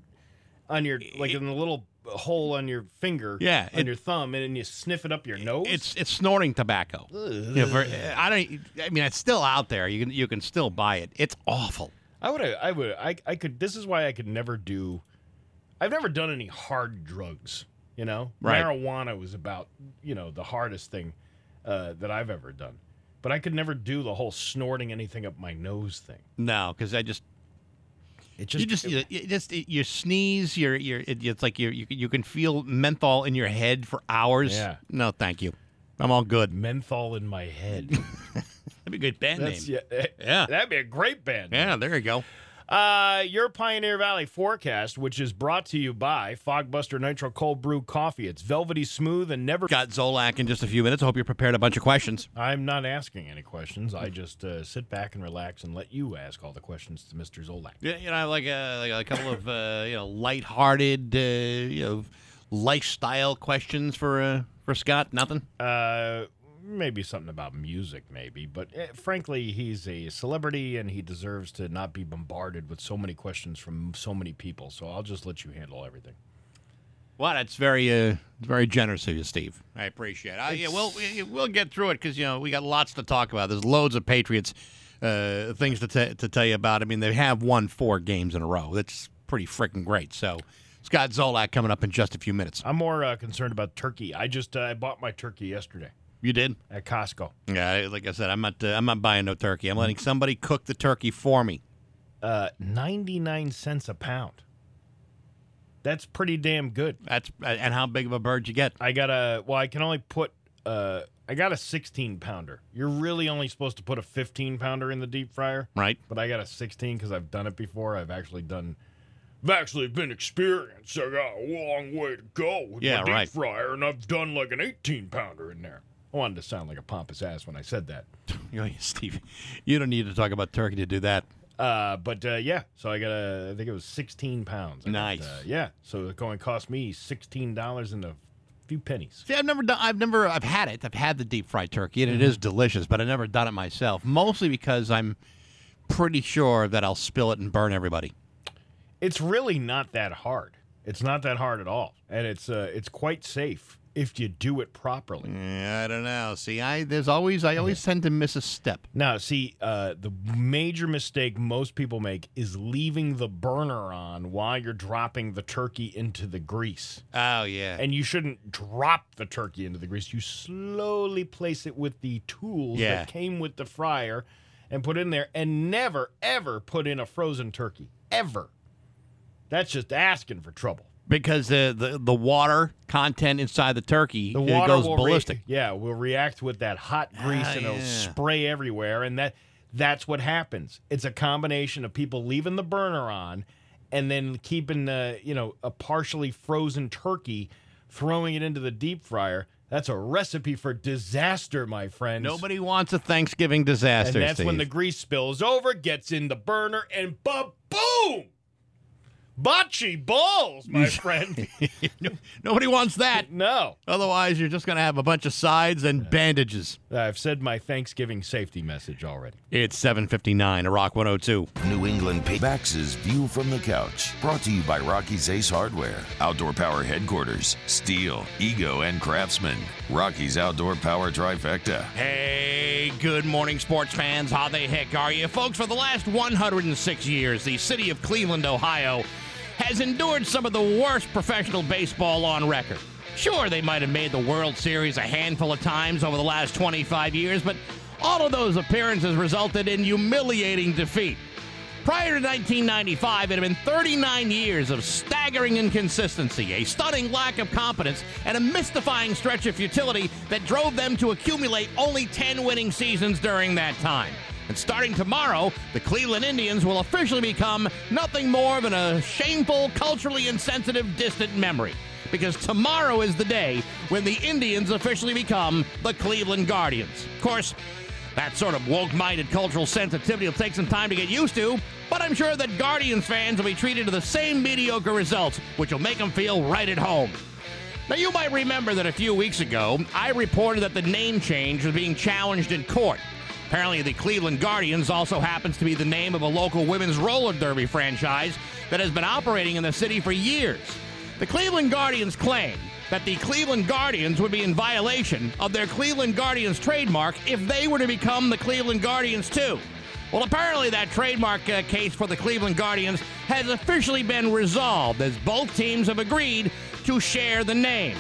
on your like in the little hole on your finger. Yeah, on it- your thumb, and then you sniff it up your nose. It's it's snorting tobacco. You know, for- I don't. I mean, it's still out there. You can you can still buy it. It's awful. I would I would I I could. This is why I could never do. I've never done any hard drugs. You know, Right. marijuana was about you know the hardest thing uh, that I've ever done. But I could never do the whole snorting anything up my nose thing. No, because I just It you just you, you just you sneeze. You're you're it, it's like you you you can feel menthol in your head for hours. Yeah. No, thank you. I'm all good. menthol in my head. That'd be a good band That's name. yeah, eh, Yeah. That'd be a great band. Yeah, there you go. Uh, your Pioneer Valley forecast, which is brought to you by Fogbuster Nitro Cold Brew Coffee. It's velvety smooth and never. Got Zolak in just a few minutes. I hope you're prepared a bunch of questions. I'm not asking any questions. I just uh, sit back and relax and let you ask all the questions to Mr. Zolak. Yeah, you know, like a, like a couple of uh, you know lighthearted, uh, you know, lifestyle questions for uh, for Scott. Nothing. Uh, maybe something about music, maybe. But eh, frankly, he's a celebrity and he deserves to not be bombarded with so many questions from so many people. So I'll just let you handle everything. Well, that's very uh, very generous of you, Steve. I appreciate it. Uh, yeah, we'll we- we'll get through it because you know we got lots to talk about. There's loads of Patriots uh, things to t- to tell you about. I mean, they have won four games in a row. That's pretty freaking great. So, Scott Zolak coming up in just a few minutes. I'm more uh, concerned about turkey. I just uh, I bought my turkey yesterday You did? at Costco. Yeah, like I said, I'm not uh, I'm not buying no turkey. I'm letting somebody cook the turkey for me. Uh, 99 cents a pound. That's pretty damn good. That's uh, and how big of a bird you get? I got a well, I can only put uh, I got a 16 pounder. You're really only supposed to put a 15 pounder in the deep fryer, Right? but I got a 16 because I've done it before. I've actually done. I've actually been experienced. I got a long way to go with Yeah, my deep right. fryer, and I've done like an 18 pounder in there. I wanted to sound like a pompous ass when I said that. You Steve, you don't need to talk about turkey to do that. Uh, but uh, yeah, so I got a, I think it was 16 pounds. I got, Nice. uh, yeah, so it's going to cost me $16 and a few pennies. See, I've never done. I've never. I've had it. I've had the deep fried turkey, and it is delicious. But I've never done it myself. Mostly because I'm pretty sure that I'll spill it and burn everybody. It's really not that hard. It's not that hard at all, and it's uh, it's quite safe if you do it properly. Yeah, I don't know. See, I there's always I always tend to miss a step. Now, see, uh, the major mistake most people make is leaving the burner on while you're dropping the turkey into the grease. Oh yeah. And you shouldn't drop the turkey into the grease. You slowly place it with the tools Yeah. that came with the fryer and put in there and never, ever put in a frozen turkey. Ever. That's just asking for trouble. Because the, the the water content inside the turkey The it water goes will re- ballistic. yeah, will react with that hot grease Ah, and it'll yeah. spray everywhere, and that that's what happens. It's a combination of people leaving the burner on, and then keeping uh, you know a partially frozen turkey, throwing it into the deep fryer. That's a recipe for disaster, my friends. Nobody wants a Thanksgiving disaster. and that's when the Steve. grease spills over, gets in the burner, and ba boom, bocce balls, my friend. No- Nobody wants that. no. Otherwise, you're just going to have a bunch of sides and bandages. I've said my Thanksgiving safety message already. It's 7:59, a Rock 102. New England Paybacks' View from the Couch. Brought to you by Rocky's Ace Hardware, Outdoor Power Headquarters, Stihl, EGO, and Craftsman. Rocky's Outdoor Power Trifecta. Hey, good morning, sports fans. How the heck are you? Folks, for the last 106 years, the city of Cleveland, Ohio, has endured some of the worst professional baseball on record. Sure, they might have made the World Series a handful of times over the last 25 years, but all of those appearances resulted in humiliating defeat. Prior to 1995, it had been 39 years of staggering inconsistency, a stunning lack of competence, and a mystifying stretch of futility that drove them to accumulate only 10 winning seasons during that time. And starting tomorrow, the Cleveland Indians will officially become nothing more than a shameful, culturally insensitive, distant memory. Because tomorrow is the day when the Indians officially become the Cleveland Guardians. Of course, that sort of woke minded cultural sensitivity will take some time to get used to, but I'm sure that Guardians fans will be treated to the same mediocre results, which will make them feel right at home. Now, you might remember that a few weeks ago, I reported that the name change was being challenged in court. Apparently, the Cleveland Guardians also happens to be the name of a local women's roller derby franchise that has been operating in the city for years. The Cleveland Guardians claim that the Cleveland Guardians would be in violation of their Cleveland Guardians trademark if they were to become the Cleveland Guardians too. Well, apparently that trademark uh, case for the Cleveland Guardians has officially been resolved as both teams have agreed to share the name.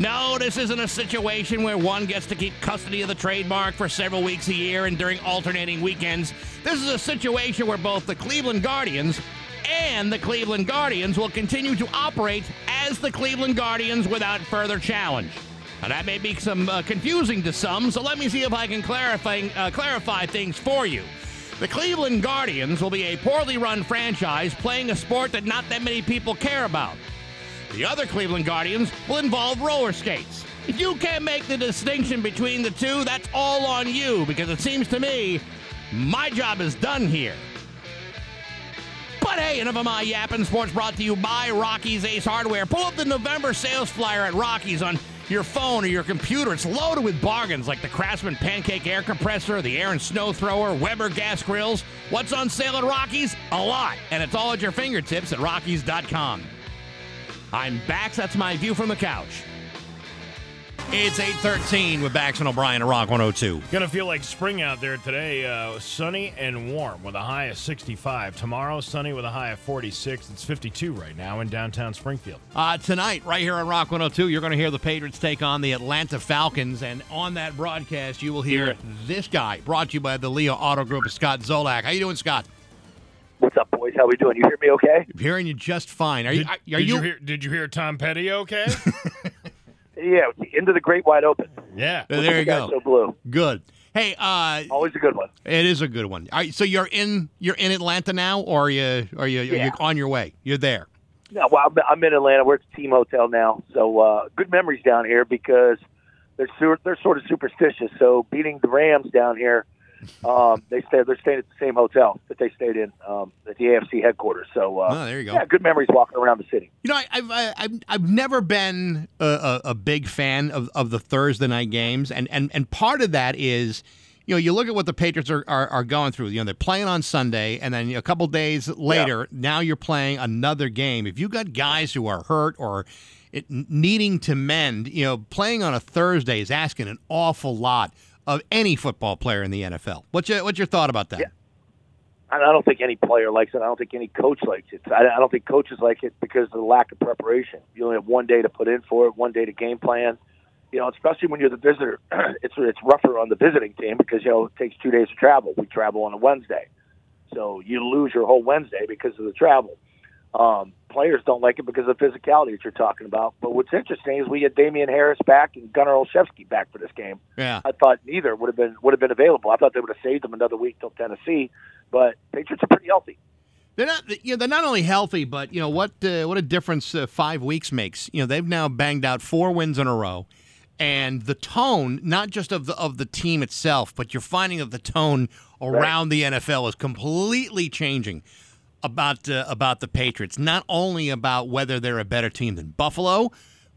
No, this isn't a situation where one gets to keep custody of the trademark for several weeks a year and during alternating weekends. This is a situation where both the Cleveland Guardians and the Cleveland Guardians will continue to operate as the Cleveland Guardians without further challenge. Now, that may be some uh, confusing to some, so let me see if I can clarify, uh, clarify things for you. The Cleveland Guardians will be a poorly run franchise playing a sport that not that many people care about. The other Cleveland Guardians will involve roller skates. If you can't make the distinction between the two, that's all on you because it seems to me my job is done here. But hey, enough of my yapping. Sports brought to you by Rocky's Ace Hardware. Pull up the November sales flyer at Rocky's on your phone or your computer. It's loaded with bargains like the Craftsman Pancake Air Compressor, the Ariens Snow Thrower, Weber Gas Grills. What's on sale at Rocky's? A lot. And it's all at your fingertips at Rockies.com. I'm Bax. That's my view from the couch. It's 813 with Bax and O'Brien at Rock 102. Gonna feel like spring out there today. Uh, sunny and warm with a high of 65. Tomorrow, sunny with a high of 46. It's 52 right now in downtown Springfield. Uh, tonight, right here on Rock 102, you're going to hear the Patriots take on the Atlanta Falcons. And on that broadcast, you will hear this guy, brought to you by the Lia Auto Group, Scott Zolak. How you doing, Scott? What's up, boys? How we doing? You hear me okay? I'm hearing you just fine. Are you? Did, Are, did you? you hear? Did you hear Tom Petty? Okay. Yeah, into the great wide open. yeah. there you go. So blue. Good. Hey, uh, Always a good one. it is a good one. All right, so you're in you're in Atlanta now, or are you are you are you Yeah. on your way? You're there. Yeah, well, I'm, I'm in Atlanta. We're at the team hotel now, so uh, good memories down here because they're sur- they're sort of superstitious. So beating the Rams down here, um, they stay they're staying at the same hotel that they stayed in um, at the AFC headquarters. So uh, Oh, there you go. Yeah, good memories walking around the city. You know, I, I've I, I've I've never been a, a, a big fan of, of the Thursday night games, and, and and part of that is, you know, you look at what the Patriots are, are, are going through. You know, they're playing on Sunday, and then a couple days later, now you're playing another game. If you got guys who are hurt or it, needing to mend, you know, playing on a Thursday is asking an awful lot of any football player in the NFL. What's your what's your thought about that? I I don't think any player likes it. I don't think any coach likes it. I I don't think coaches like it because of the lack of preparation. You only have one day to put in for it, one day to game plan. You know, especially when you're the visitor, it's it's rougher on the visiting team because you know it takes two days to travel. We travel on a Wednesday, so you lose your whole Wednesday because of the travel. Um, players don't like it because of the physicality that you're talking about. But what's interesting is we get Damien Harris back and Gunner Olszewski back for this game. Yeah. I thought neither would have been would have been available. I thought they would have saved them another week till Tennessee. But Patriots are pretty healthy. They're not, you know, they're not only healthy, but you know what? Uh, what a difference uh, five weeks makes. You know, they've now banged out four wins in a row, and the tone, not just of the of the team itself, but you're finding that the tone around the NFL is completely changing about uh, about the Patriots. Not only about whether they're a better team than Buffalo,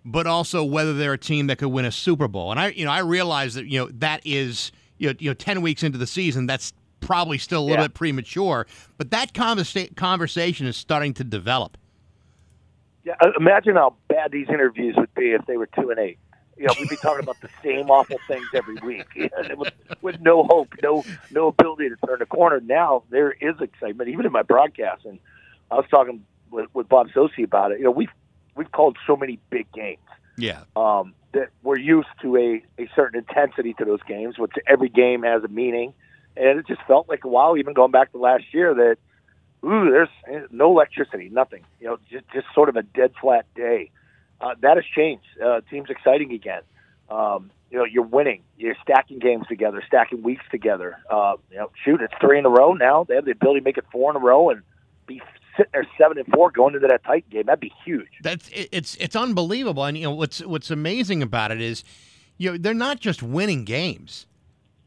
but also whether they're a team that could win a Super Bowl. And I, you know, I realize that you know that is you know, you know ten weeks into the season. That's probably still a little Yeah. bit premature, but that conversa- conversation is starting to develop. Yeah, uh, imagine how bad these interviews would be if they were two and eight. You know, we'd be talking about the same awful things every week with, with no hope, no no ability to turn the corner. Now there is excitement, even in my broadcast. And I was talking with, with Bob Socci about it. You know, we've we've called so many big games Yeah. um, that we're used to a, a certain intensity to those games, which every game has a meaning. And it just felt like a while, even going back to last year, that ooh, there's no electricity, nothing. You know, just just sort of a dead flat day. Uh, that has changed. Uh, team's exciting again. Um, you know, you're winning. You're stacking games together, stacking weeks together. Uh, you know, shoot, it's three in a row now. They have the ability to make it four in a row and be sitting there seven and four going into that tight game. That'd be huge. That's it's it's unbelievable. And you know what's what's amazing about it is, you know, they're not just winning games.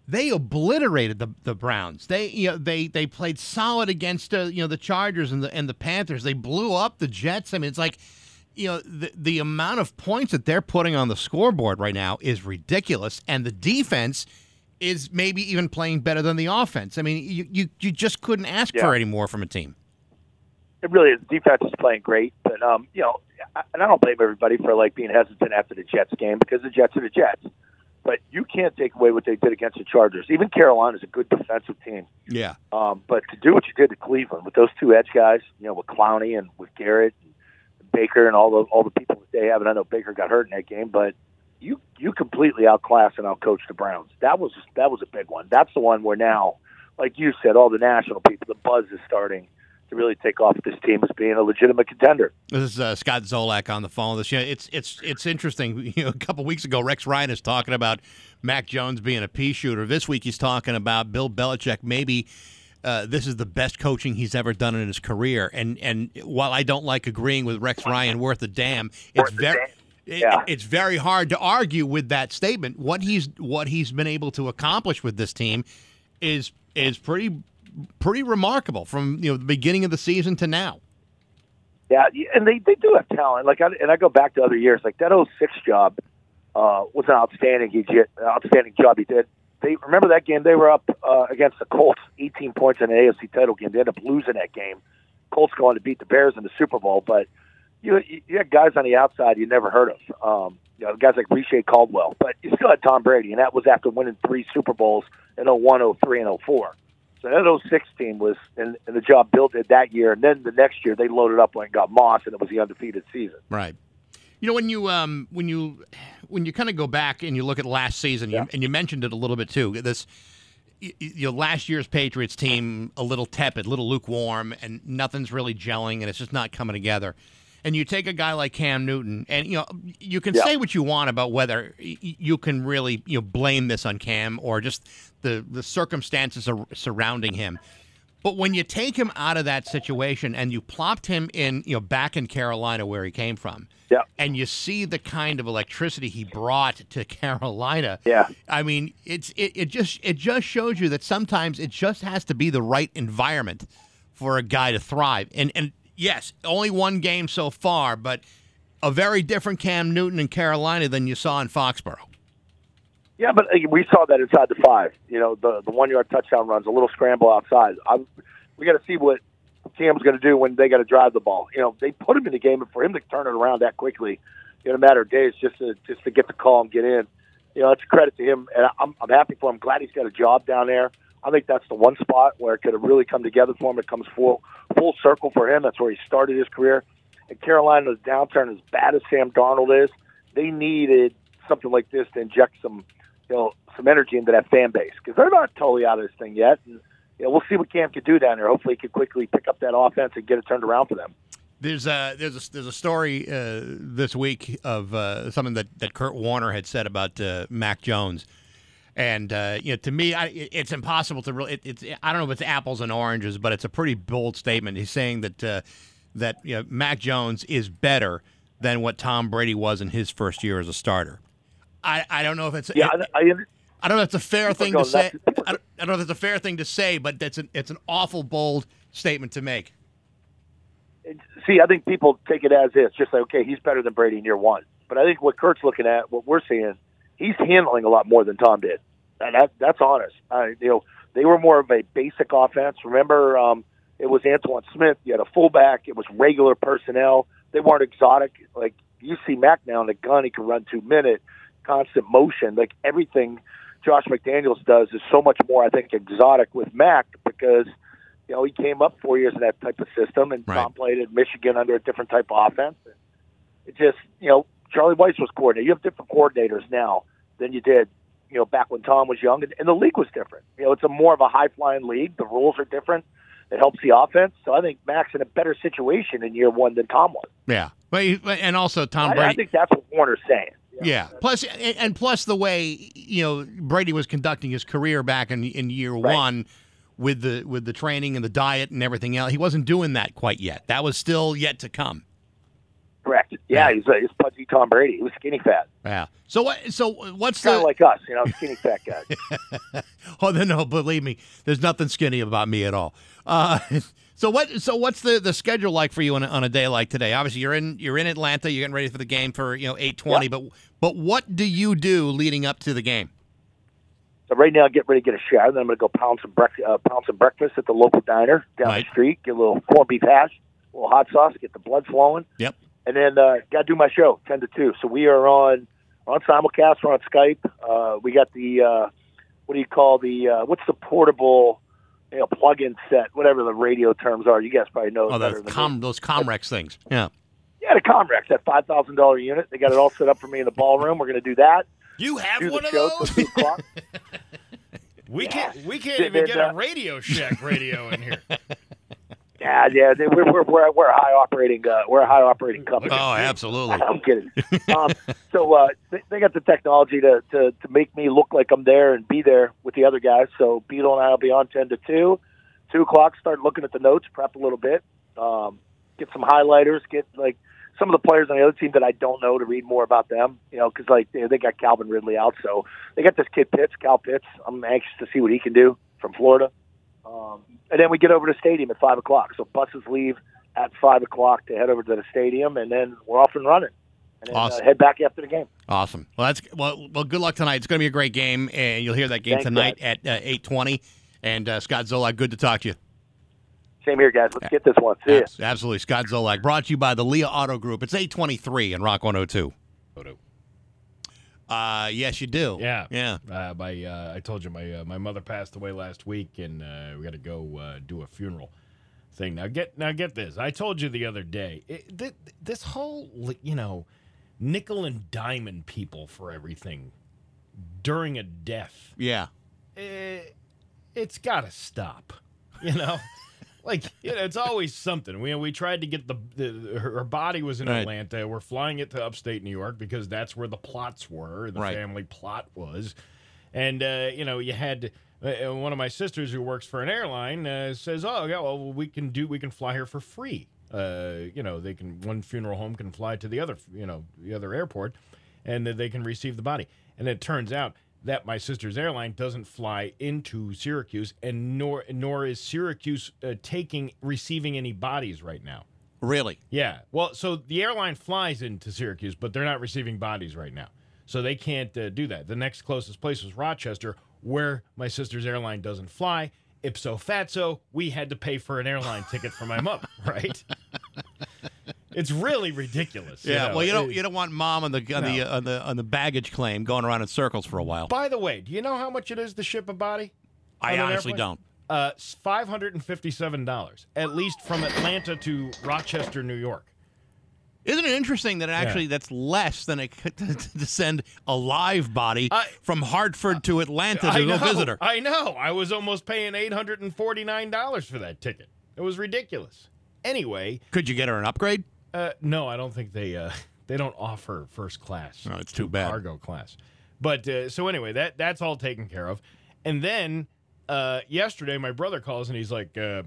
They obliterated the the Browns. They you know they they played solid against uh, you know the Chargers and the and the Panthers. They blew up the Jets. I mean, it's like you know the the amount of points that they're putting on the scoreboard right now is ridiculous, and the defense is maybe even playing better than the offense. I mean, you you, you just couldn't ask Yeah. for any more from a team. it really is. Defense is playing great, but um, you know, I- and I don't blame everybody for like being hesitant after the Jets game because the Jets are the Jets. But you can't take away what they did against the Chargers. Even Carolina's a good defensive team. Yeah. Um, but to do what you did to Cleveland with those two edge guys, you know, with Clowney and with Garrett and Baker and all the all the people that they have, and I know Baker got hurt in that game, but you you completely outclassed and outcoached the Browns. That was that was a big one. That's the one where now, like you said, all the national people, the buzz is starting to really take off this team as being a legitimate contender. This is uh, Scott Zolak on the phone This, us. Yeah, it's it's it's interesting. You know, a couple weeks ago, Rex Ryan is talking about Mac Jones being a pea shooter. This week, he's talking about Bill Belichick. Maybe uh, this is the best coaching he's ever done in his career. And and while I don't like agreeing with Rex Ryan worth a damn, it's very. it- Yeah. it's very hard to argue with that statement. What he's what he's been able to accomplish with this team is is pretty pretty remarkable from you know the beginning of the season to now. Yeah, and they they do have talent. Like, I, and I go back to other years. Like that 06 job uh, was an outstanding he did, outstanding job he did. They remember that game. They were up uh, against the Colts, 18 points in an AFC title game. They ended up losing that game. Colts going to beat the Bears in the Super Bowl, but you you had guys on the outside you never heard of. Um, you know, guys like Reche Caldwell, but you still had Tom Brady, and that was after winning three Super Bowls in 01, 03, and 04. So that 06 team was, and, and the job built it that year, and then the next year they loaded up and got Moss, and it was the undefeated season. Right. You know when you um when you when you kind of go back and you look at last season, you, and you mentioned it a little bit too. This y- y- you know, last year's Patriots team a little tepid, a little lukewarm, and nothing's really gelling, and it's just not coming together. And you take a guy like Cam Newton, and you know you can Yeah. say what you want about whether you can really you know blame this on Cam or just the the circumstances surrounding him. But when you take him out of that situation and you plopped him in, you know, back in Carolina where he came from, Yeah. and you see the kind of electricity he brought to Carolina, Yeah. I mean, it's it, it just it just shows you that sometimes it just has to be the right environment for a guy to thrive. And and yes, only one game so far, but a very different Cam Newton in Carolina than you saw in Foxborough. Yeah, but uh, we saw that inside the five. You know, the the one yard touchdown runs, a little scramble outside. I'm, we got to see what Cam's going to do when they got to drive the ball. You know, they put him in the game, and for him to turn it around that quickly, in a matter of days, just to just to get the call and get in. You know, it's a credit to him, and I'm I'm happy for him. Glad he's got a job down there. I think that's the one spot where it could have really come together for him. It comes full full circle for him. That's where he started his career. And Carolina's downturn, as bad as Sam Darnold is, they needed something like this to inject some, you know, some energy into that fan base because they're not totally out of this thing yet. And you know, we'll see what Cam can do down there. Hopefully, he can quickly pick up that offense and get it turned around for them. There's a there's a, there's a story uh, this week of uh, something that, that Kurt Warner had said about uh, Mac Jones, and uh, you know to me I, it's impossible to really it, it's I don't know if it's apples and oranges, but it's a pretty bold statement. He's saying that uh, that you know Mac Jones is better than what Tom Brady was in his first year as a starter. I, I don't know if it's Yeah, I, I, I don't know if it's a fair thing to say. I don't, I don't know if it's a fair thing to say, but that's an it's an awful bold statement to make. see, I think people take it as is, just like okay, he's better than Brady in year one. But I think what Kurt's looking at, what we're seeing, he's handling a lot more than Tom did. And that that's honest. I, you know, they were more of a basic offense. Remember, um, it was Antowain Smith. You had a fullback. It was regular personnel. They weren't exotic. Like you see Mac now in the gun, he can run two minute, constant motion. Like everything Josh McDaniels does is so much more, I think, exotic with Mac because you know he came up four years in that type of system, and Tom played at Michigan under a different type of offense. It just you know Charlie Weis was coordinator. You have different coordinators now than you did you know back when Tom was young, and, and the league was different. You know, it's a more of a high flying league. The rules are different. It helps the offense. So I think Mac's in a better situation in year one than Tom was. Yeah, but and also Tom I, I think that's what Warner's saying. Yeah. Plus, and plus the way you know Brady was conducting his career back in in year one with the with the training and the diet and everything else. He wasn't doing that quite yet. That was still yet to come. Correct. Yeah, he's, uh, he's pudgy Tom Brady. He was skinny fat. Yeah. So what? So what's Kind the? of like us, you know, skinny fat guys. oh then no, believe me, there's nothing skinny about me at all. Uh, so what? So what's the, the schedule like for you on a, on a day like today? Obviously, you're in you're in Atlanta. You're getting ready for the game for you know eight twenty. But but what do you do leading up to the game? So right now, I get ready to get a shower. Then I'm going to go pound some breakfast, uh, pound some breakfast at the local diner down Right. the street. Get a little corned beef hash, a little hot sauce, get the blood flowing. Yep. And then uh, got to do my show ten to two. So we are on on simulcast. We're on Skype. Uh, we got the uh, what do you call the uh, what's the portable you know plug-in set, whatever the radio terms are. You guys probably know. Oh, better the than me. com those Comrex things. Yeah. Yeah, the Comrex, that five thousand dollar unit. They got it all set up for me in the ballroom. We're going to do that. You have do one of those? till two o'clock. We can't. We can't Did- even did, get uh, a Radio Shack radio in here. Yeah, yeah, we're, we're we're we're a high operating uh, we're a high operating company. Oh, absolutely. I'm kidding. Um, so uh, they, they got the technology to, to to make me look like I'm there and be there with the other guys. So Beetle and I will be on ten to two, two o'clock. Start looking at the notes, prep a little bit, um, get some highlighters, get like some of the players on the other team that I don't know to read more about them. You know, because like they, they got Calvin Ridley out, so they got this kid Pitts, Cal Pitts. I'm anxious to see what he can do from Florida. Um, and then we get over to the stadium at five o'clock. So buses leave at five o'clock to head over to the stadium, and then we're off and running. And then Awesome. uh, head back after the game. Awesome. Well, that's well. Well, good luck tonight. It's going to be a great game, and you'll hear that game Thanks, tonight at uh, eight twenty. And uh, Scott Zolak, good to talk to you. Same here, guys. Let's get this one. See ya. Absolutely, Scott Zolak, brought to you by the Lia Auto Group. It's eight twenty three in Rock one hundred two. Uh, yes, you do. Yeah, yeah. Uh, my, uh, I told you my uh, my mother passed away last week, and uh, we got to go uh, do a funeral thing. Now get now get this. I told you the other day. It, th- this whole you know nickel and diamond people for everything during a death. Yeah. Eh, it's got to stop. You know. Like you know, it's always something. We we tried to get the, the her body was in Right. Atlanta. We're flying it to upstate New York because that's where the plots were. The Right. family plot was, and uh, you know you had Uh, one of my sisters who works for an airline uh, says, "Oh, yeah, well, we can do, we can fly here for free. Uh, you know, they can one funeral home can fly to the other, you know, the other airport, and then they can receive the body." And it turns out that my sister's airline doesn't fly into Syracuse, and nor nor is Syracuse uh, taking receiving any bodies right now. Really? Yeah. Well, so the airline flies into Syracuse, but they're not receiving bodies right now. So they can't uh, do that. The next closest place was Rochester, where my sister's airline doesn't fly. Ipso fatso, we had to pay for an airline ticket for my mom, right? It's really ridiculous. Yeah. know. well, you don't you don't want mom on the on the No. uh, on the on the baggage claim going around in circles for a while. By the way, do you know how much it is to ship a body? I honestly don't. Uh, five hundred and fifty-seven dollars, at least from Atlanta to Rochester, New York. Isn't it interesting that actually that's less than it to send a live body from Hartford to Atlanta to I go know, visit her? I know. I was almost paying eight hundred and forty-nine dollars for that ticket. It was ridiculous. Anyway, Could you get her an upgrade? Uh, no, I don't think they uh, they don't offer first class. No, it's too bad. Cargo class. But uh, so anyway, that that's all taken care of. And then uh, yesterday, my brother calls and he's like, uh,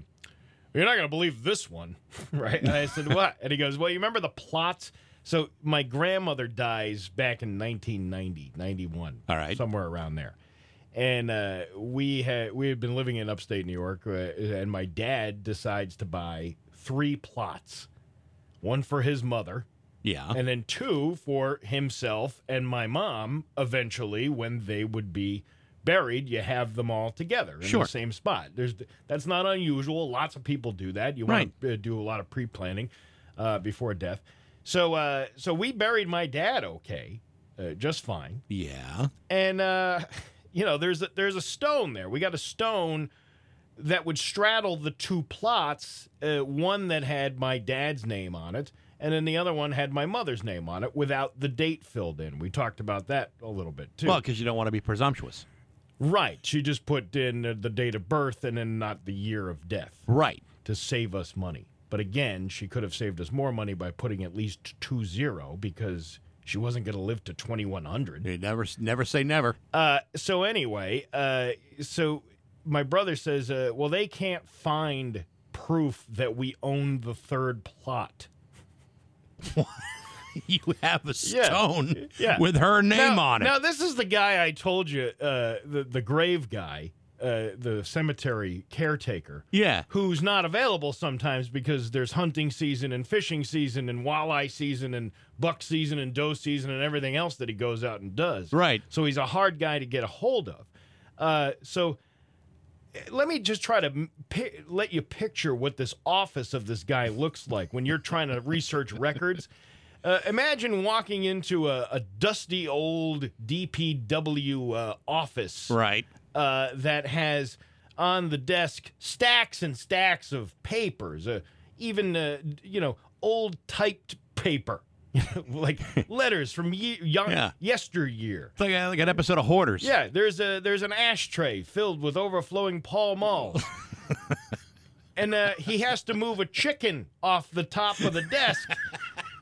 "You're not gonna believe this one, right?" And I said, "What?" And he goes, "Well, you remember the plots." So my grandmother dies back in 1990, 91, All right. somewhere around there. And uh, we had we had been living in upstate New York, uh, and my dad decides to buy three plots, one for his mother, Yeah. and then two for himself and my mom. Eventually, when they would be buried, you have them all together in Sure. the same spot. There's that's not unusual. Lots of people do that. You want to uh, do a lot of pre planning uh, before death. So uh, so we buried my dad okay, uh, just fine. yeah. And uh, you know, there's a, there's a stone there. We got a stone that would straddle the two plots. Uh, one that had my dad's name on it, and then the other one had my mother's name on it without the date filled in. We talked about that a little bit too. Well, because you don't want to be presumptuous. right. She just put in uh, the date of birth and then not the year of death Right. to save us money. But again, she could have saved us more money by putting at least two zero because she wasn't going to live to 2100. You never never say never. Uh, so anyway, uh, so my brother says, uh, well, they can't find proof that we own the third plot. You have a stone Yeah. with her name now, on it. Now, this is the guy I told you, uh, the the grave guy, uh, the cemetery caretaker. yeah. Who's not available sometimes because there's hunting season and fishing season and walleye season and buck season and doe season and everything else that he goes out and does. Right. So he's a hard guy to get a hold of. Uh, so let me just try to pi- let you picture what this office of this guy looks like when you're trying to research records. Uh, imagine walking into a, a dusty old DPW uh, office Right. uh, that has on the desk stacks and stacks of papers, uh, even uh, you know old typed paper, like letters from ye- young, Yeah. yesteryear. It's like, a, like an episode of Hoarders. Yeah, there's a there's an ashtray filled with overflowing Pall Malls. and uh, he has to move a chicken off the top of the desk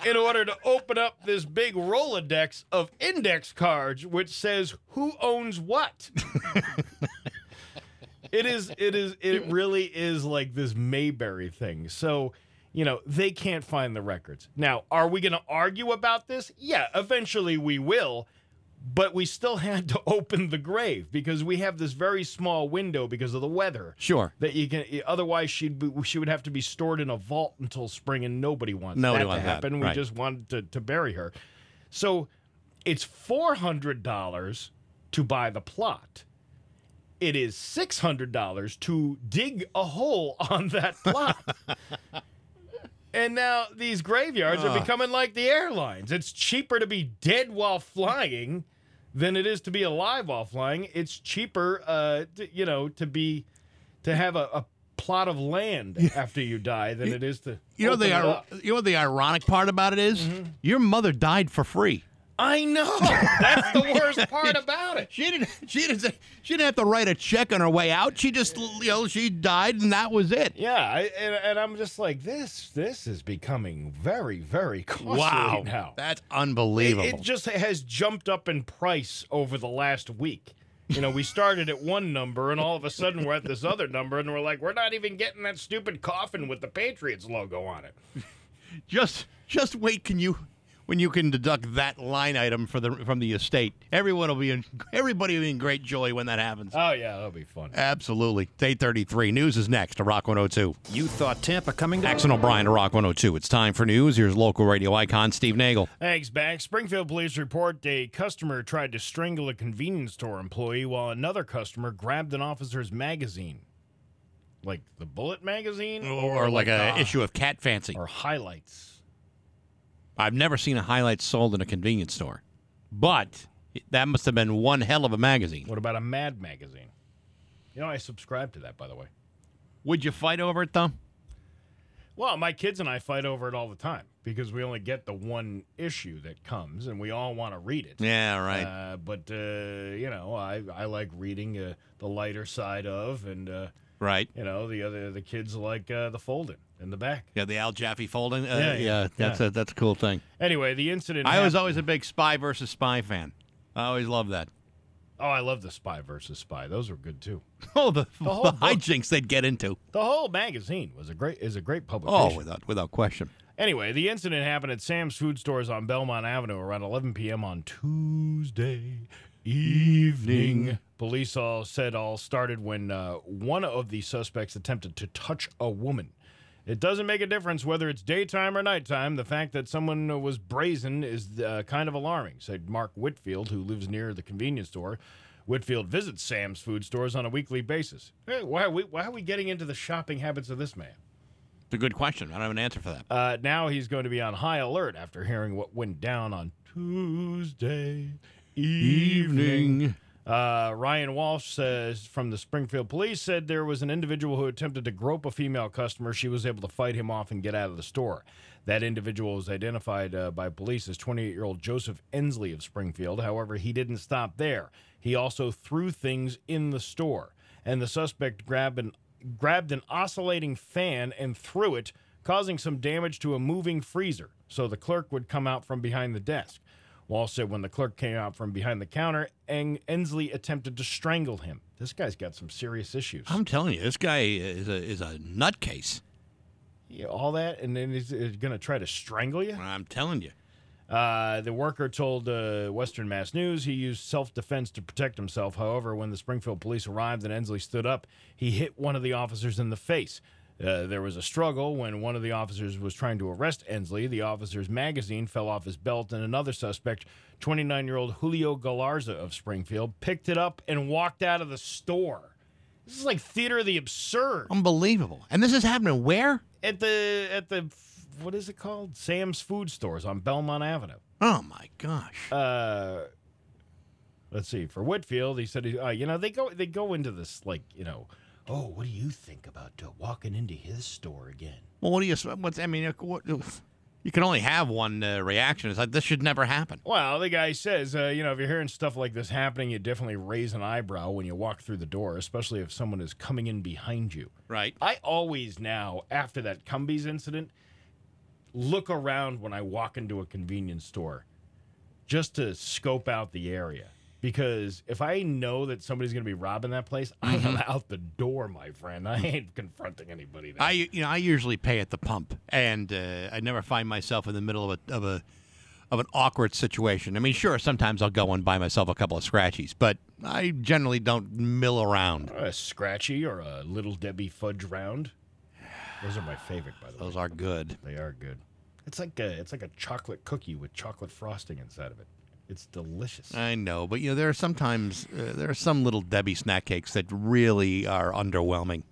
in order to open up this big Rolodex of index cards, which says who owns what. it is, it is, it really is like this Mayberry thing. So, you know, they can't find the records. Now, are we going to argue about this? Yeah, eventually we will but we still had to open the grave because we have this very small window because of the weather. Sure. That you can. Otherwise, she'd be, she would have to be stored in a vault until spring, and nobody wants Nobody that wants to that, happen. We right. just wanted to, to bury her. So, it's four hundred dollars to buy the plot. It is six hundred dollars to dig a hole on that plot. And now these graveyards are becoming like the airlines. It's cheaper to be dead while flying than it is to be alive while flying. It's cheaper, uh, to, you know, to be to have a, a plot of land after you die than it is to. You know the it ir- up. you know what the ironic part about it is? Your mother died for free. I know. That's the worst part about it. She didn't. She didn't. say- She didn't have to write a check on her way out. She just, you know, she died and that was it. Yeah, I, and, and I'm just like this. This is becoming very, very costly Wow, now. that's It, unbelievable. it just has jumped up in price over the last week. You know, we started at one number, and all of a sudden we're at this other number, and we're like, we're not even getting that stupid coffin with the Patriots logo on it. Just just wait. Can you when you can deduct that line item for the from the estate? Everyone will be in everybody will be in great joy when that happens. Oh yeah, that'll be fun. Absolutely. It's 833. News is next to Rock 102. You thought Tampa coming to Axon O'Brien to Rock 102. It's time for news. Here's local radio icon Steve Nagel. Thanks, back. Springfield police report a customer tried to strangle a convenience store employee while another customer grabbed an officer's magazine. Like the bullet magazine? Or, like a uh, issue of Cat Fancy. Or highlights. I've never seen a highlight sold in a convenience store, but that must have been one hell of a magazine. What about a Mad magazine? You know, I subscribe to that, by the way. Would you fight over it though? Well, my kids and I fight over it all the time because we only get the one issue that comes, and we all want to read it. Yeah, right. Uh, but uh, you know, I I like reading uh, the lighter side of, and uh, right. you know, the other the kids like uh, the folding in the back. Yeah, the Al Jaffee folding. Uh, Yeah, yeah, yeah, that's yeah. a that's a cool thing. Anyway, the incident. I was always a big Spy versus Spy fan. I always loved that. Oh, I love the Spy versus Spy. Those were good too. Oh, the, The whole the book. hijinks they'd get into. The whole magazine was a great is a great publication. Oh, without without question. Anyway, the incident happened at Sam's Food Stores on Belmont Avenue around 11 p.m. on Tuesday evening. Police all said all started when uh, one of the suspects attempted to touch a woman. It doesn't make a difference whether it's daytime or nighttime. The fact that someone was brazen is uh, kind of alarming, said Mark Whitfield, who lives near the convenience store. Whitfield visits Sam's food stores on a weekly basis. Hey, why, are we, why are we getting into the shopping habits of this man? It's a good question. I don't have an answer for that. Uh, now he's going to be on high alert after hearing what went down on Tuesday evening. Uh, Ryan Walsh says from the Springfield Police said there was an individual who attempted to grope a female customer. She was able to fight him off and get out of the store. That individual was identified uh, by police as 28 year old Joseph Ensley of Springfield. However, he didn't stop there. He also threw things in the store, and the suspect grabbed an grabbed an oscillating fan and threw it, causing some damage to a moving freezer. So the clerk would come out from behind the desk. Walsh said when the clerk came out from behind the counter, Eng- Ensley attempted to strangle him. This guy's got some serious issues. I'm telling you, this guy is a is a nutcase. Yeah, all that, and then he's going to try to strangle you? I'm telling you. Uh, the worker told uh, Western Mass News he used self defense to protect himself. However, when the Springfield police arrived and Ensley stood up, he hit one of the officers in the face. Uh, there was a struggle when one of the officers was trying to arrest Ensley. The officer's magazine fell off his belt, and another suspect, 29 year old Julio Galarza of Springfield, picked it up and walked out of the store. This is like theater of the absurd. Unbelievable. And this is happening where? At the at the what is it called? Sam's Food Stores on Belmont Avenue. Oh my gosh. Uh, let's see. For Whitfield, he said, uh, you know, they go they go into this like, you know, oh, what do you think about uh, walking into his store again? Well, what do you? What's I mean? What, you can only have one uh, reaction. It's like this should never happen. Well, the guy says, uh, you know, if you're hearing stuff like this happening, you definitely raise an eyebrow when you walk through the door, especially if someone is coming in behind you. Right. I always now, after that Cumbies incident, look around when I walk into a convenience store just to scope out the area. Because if I know that somebody's going to be robbing that place, I am out the door, my friend. I ain't confronting anybody. There. I you know I usually pay at the pump, and uh, I never find myself in the middle of a of a of an awkward situation. I mean, sure, sometimes I'll go and buy myself a couple of scratchies, but I generally don't mill around. a scratchy or a little Debbie fudge round. Those are my favorite, by the way. Those are good. They are good. It's like a it's like a chocolate cookie with chocolate frosting inside of it. It's delicious. I know, but you know there are sometimes uh, there are some little Debbie snack cakes that really are underwhelming.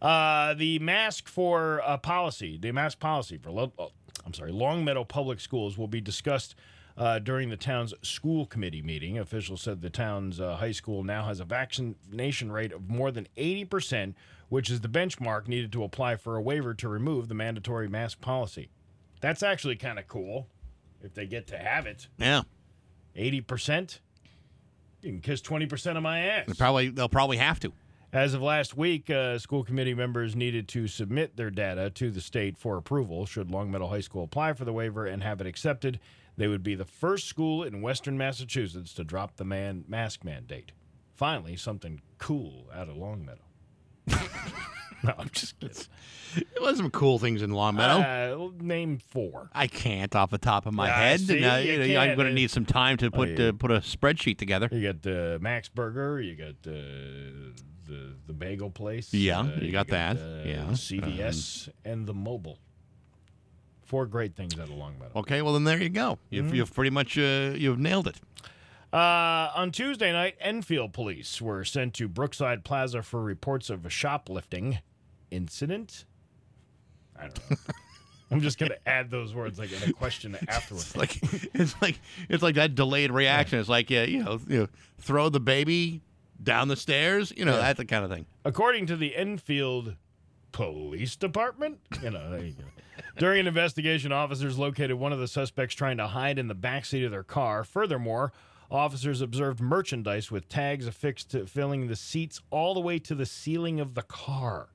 Uh, the mask for uh, policy, the mask policy for, Lo- oh, I'm sorry, Longmeadow Public Schools will be discussed uh, during the town's school committee meeting. Officials said the town's uh, high school now has a vaccination rate of more than 80%, which is the benchmark needed to apply for a waiver to remove the mandatory mask policy. That's actually kind of cool if they get to have it. Yeah, 80%? You can kiss 20% of my ass. they probably they'll probably have to. As of last week, uh, school committee members needed to submit their data to the state for approval. Should Longmeadow High School apply for the waiver and have it accepted, they would be the first school in Western Massachusetts to drop the man mask mandate. finally something cool out of Longmeadow. no, I'm just kidding. It was some cool things in Longmeadow. Uh, name four. I can't off the top of my Ah, head. see, and, uh, you you know, I'm can't. going to need some time to put yeah. uh, put a spreadsheet together. You got uh, Max Burger. You got uh, the the bagel place. Yeah, uh, you got that. uh, Yeah. CVS and the Mobil. Four great things out of Longmeadow. Okay, well then there you go. You've, Mm-hmm. you've pretty much uh, you've nailed it. Uh, on Tuesday night, Enfield police were sent to Brookside Plaza for reports of a shoplifting incident. I don't know. I'm just gonna add those words like in a question afterwards. It's like it's like it's like that delayed reaction. It's like yeah, you know, you know, throw the baby down the stairs. You know, Yeah. that's the kind of thing. According to the Enfield Police Department, you know, there you go. During an investigation, officers located one of the suspects trying to hide in the backseat of their car. Furthermore, officers observed merchandise with tags affixed to filling the seats all the way to the ceiling of the car.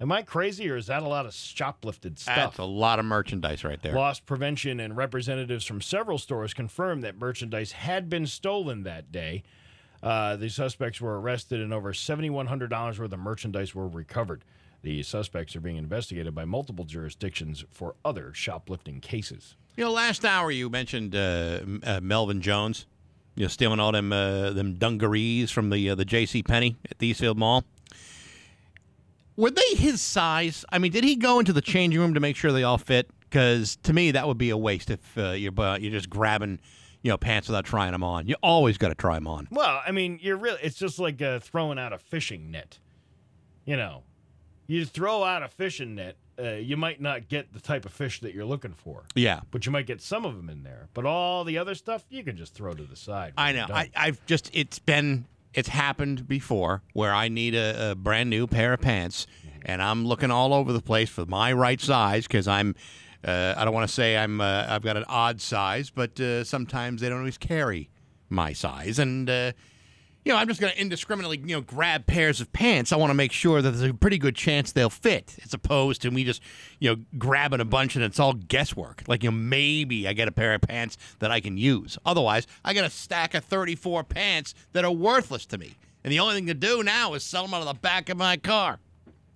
Am I crazy, or is that a lot of shoplifted stuff? That's a lot of merchandise right there. Loss prevention and representatives from several stores confirmed that merchandise had been stolen that day. Uh, the suspects were arrested and over $7,100 worth of merchandise were recovered. The suspects are being investigated by multiple jurisdictions for other shoplifting cases. You know, last hour you mentioned uh, uh, Melvin Jones, you know, stealing all them uh, them dungarees from the uh, the J.C. Penney at the Eastfield Mall. Were they his size? I mean, did he go into the changing room to make sure they all fit? Because to me, that would be a waste if uh, you're uh, you're just grabbing, you know, pants without trying them on. You always got to try them on. Well, I mean, you're really, it's just like uh, throwing out a fishing net. You know, you throw out a fishing net, uh, you might not get the type of fish that you're looking for. Yeah, but you might get some of them in there. But all the other stuff, you can just throw to the side. I know. I, I've just it's been it's happened before where I need a, a brand new pair of pants, and I'm looking all over the place for my right size because I'm. Uh, I don't want to say I'm. Uh, I've got an odd size, but uh, sometimes they don't always carry my size, and uh, you know I'm just going to indiscriminately you know grab pairs of pants. I want to make sure that there's a pretty good chance they'll fit, as opposed to me just you know grabbing a bunch and it's all guesswork. Like you know maybe I get a pair of pants that I can use. Otherwise, I got a stack of 34 pants that are worthless to me, and the only thing to do now is sell them out of the back of my car.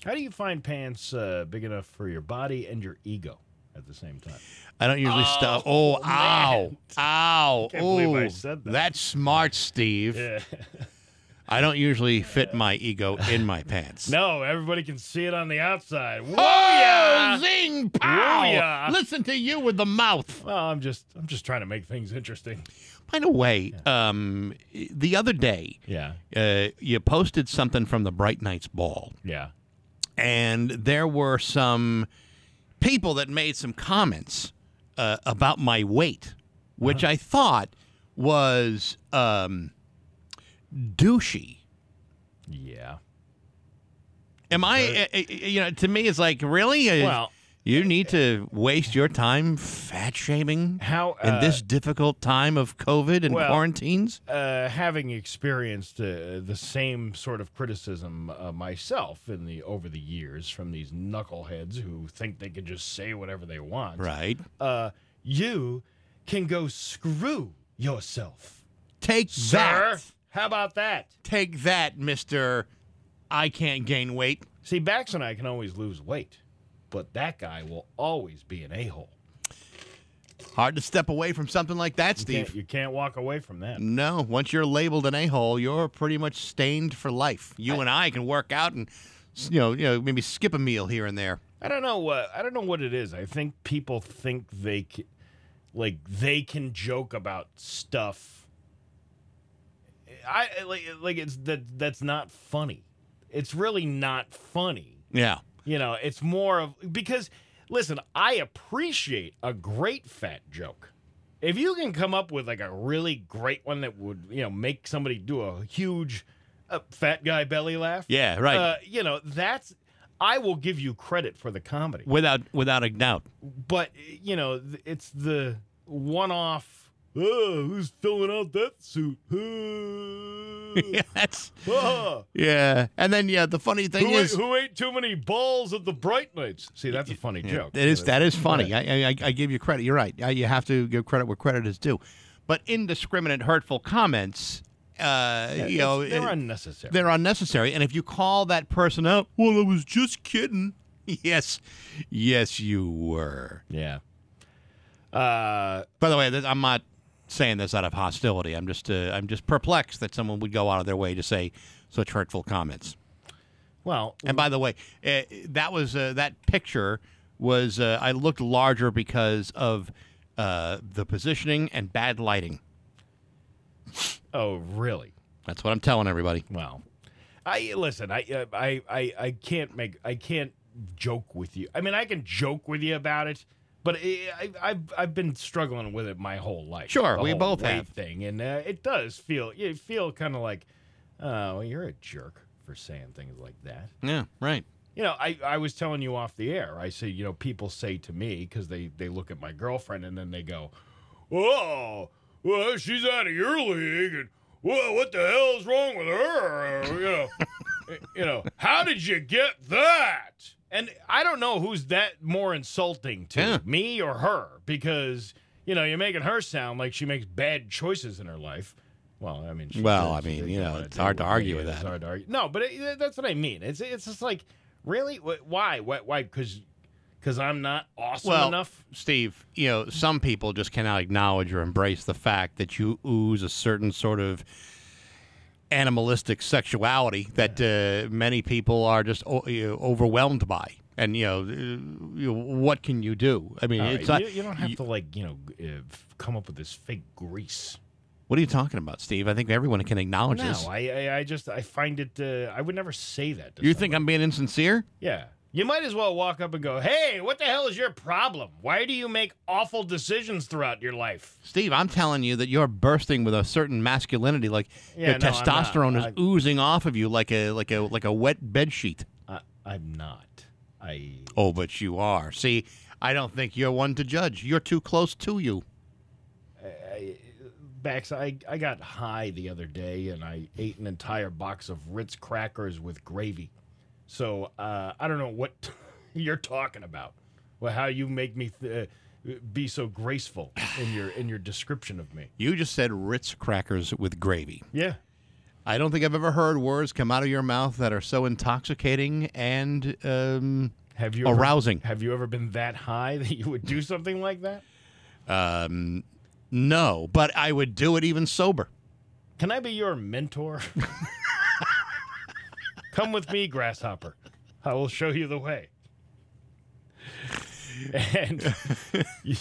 How do you find pants uh, big enough for your body and your ego at the same time? I don't usually stuff. Oh, ow, ow! Can't believe I said that. That's smart, Steve. Yeah. I don't usually fit my ego in my pants. no, everybody can see it on the outside. Whoa, Oh, yeah! zing, pow! Whoa, yeah! Listen to you with the mouth. Well, I'm just, I'm just trying to make things interesting. By the way, um, the other day, Yeah, uh, you posted something from the Bright Nights Ball, yeah. and there were some people that made some comments uh, about my weight, which Uh-huh. I thought was um, douchey. Yeah. Am I? Uh, uh, you know, to me, it's like really. Uh, Well- you need to waste your time fat shaming How in uh, this difficult time of COVID and well, quarantines. uh, having experienced uh, the same sort of criticism uh, myself in the over the years from these knuckleheads who think they can just say whatever they want. Right. Uh, you can go screw yourself, Take sir. that. How about that? Take that, Mister. I can't gain weight. See, Bax and I can always lose weight, but that guy will always be an a hole. Hard to step away from something like that, You can't, Steve. you can't walk away from that. No, once you're labeled an a-hole, you're pretty much stained for life. You and I can work out and, you know, you know, maybe skip a meal here and there. I don't know. Uh, I don't know what it is. I think people think they, ca- like, they can joke about stuff. I like like it's that that's not funny. It's really not funny. Yeah. You know, it's more of because listen, I appreciate a great fat joke. If you can come up with like a really great one that would, you know, make somebody do a huge uh, fat guy belly laugh. Yeah, right. Uh, you know, that's I will give you credit for the comedy. Without without a doubt. But, you know, it's the one-off Oh, who's filling out that suit? yeah, that's Ah. yeah. And then yeah, the funny thing who, ate, is who ate too many balls at the Bright Nights? See, that's a funny Yeah, joke. That is that is funny. I, I I give you credit. You're right. Uh, You have to give credit where credit is due. But indiscriminate, hurtful comments uh, Yeah, you know, they're it- unnecessary. They're unnecessary. And if you call that person out, well, I was just kidding. Yes, yes, you were. Yeah. Uh, By the way, I'm not saying this out of hostility. I'm just, uh, I'm just perplexed that someone would go out of their way to say such hurtful comments. well, And by the way, uh, that was uh, that picture was uh, I looked larger because of uh, the positioning and bad lighting. oh, really? That's what I'm telling everybody. Well, I listen. I, uh, I I I can't make. I can't joke with you. I mean, I can joke with you about it, but I, I, I've I've been struggling with it my whole life. Sure, we both have. thing, and uh, it does feel. You feel kind of like, oh, well, you're a jerk for saying things like that. Yeah, right. You know, I, I was telling you off the air. I say, you know, people say to me because they they look at my girlfriend and then they go, "Oh, well, she's out of your league, and well, what the hell's wrong with her?" You know, you know, how did you get that? And I don't know who's that more insulting to Yeah. me or her because you know you're making her sound like she makes bad choices in her life. Well, I mean, she Well. I mean, you know, it's hard to argue with it's that. hard to argue. No, but it, that's what I mean. It's it's just like really why why why because because I'm not awesome well, enough. Steve, you know, some people just cannot acknowledge or embrace the fact that you ooze a certain sort of animalistic sexuality that uh, many people are just o- you know, overwhelmed by. And you know, uh, you know, what can you do? I mean, All it's right, not. you, you don't have to like you know uh, come up with this fake grease. What are you talking about, Steve? I think everyone can acknowledge No, this. I, I I just I find it. Uh, I would never say that. You think I'm being insincere? Yeah. You might as well walk up and go, "Hey, what the hell is your problem? Why do you make awful decisions throughout your life?" Steve, I'm telling you that you're bursting with a certain masculinity, like Yeah, your no, testosterone I- is oozing off of you like a like a like a wet bed sheet. I, I'm not. I Oh, but you are. See, I don't think you're one to judge. You're too close to you. Uh, Bax, I, I got high the other day and I ate an entire box of Ritz crackers with gravy. So uh, I don't know what you're talking about. Well, how you make me th- uh, be so graceful in your in your description of me. You just said Ritz crackers with gravy. Yeah. I don't think I've ever heard words come out of your mouth that are so intoxicating and um, Have you ever- arousing. have you ever been that high that you would do something like that? Um, no, but I would do it even sober. Can I be your mentor? Come with me, grasshopper. I will show you the way. And you,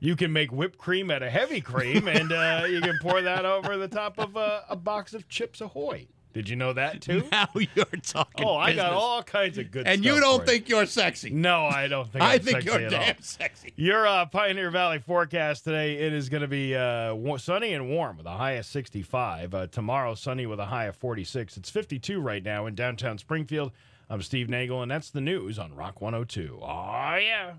you, can make whipped cream out of heavy cream, and uh, you can pour that over the top of uh, a box of Chips Ahoy. Did you know that too? Now you're talking. Oh, I got all kinds of good stuff. And stuff you don't for think you're sexy. No, I don't think I I'm think sexy you're at damn all. sexy. Your uh, Pioneer Valley forecast today, it is going to be uh, sunny and warm with a high of 65. Uh, tomorrow, sunny with a high of 46. It's 52 right now in downtown Springfield. I'm Steve Nagel, and that's the news on Rock 102. Oh, yeah.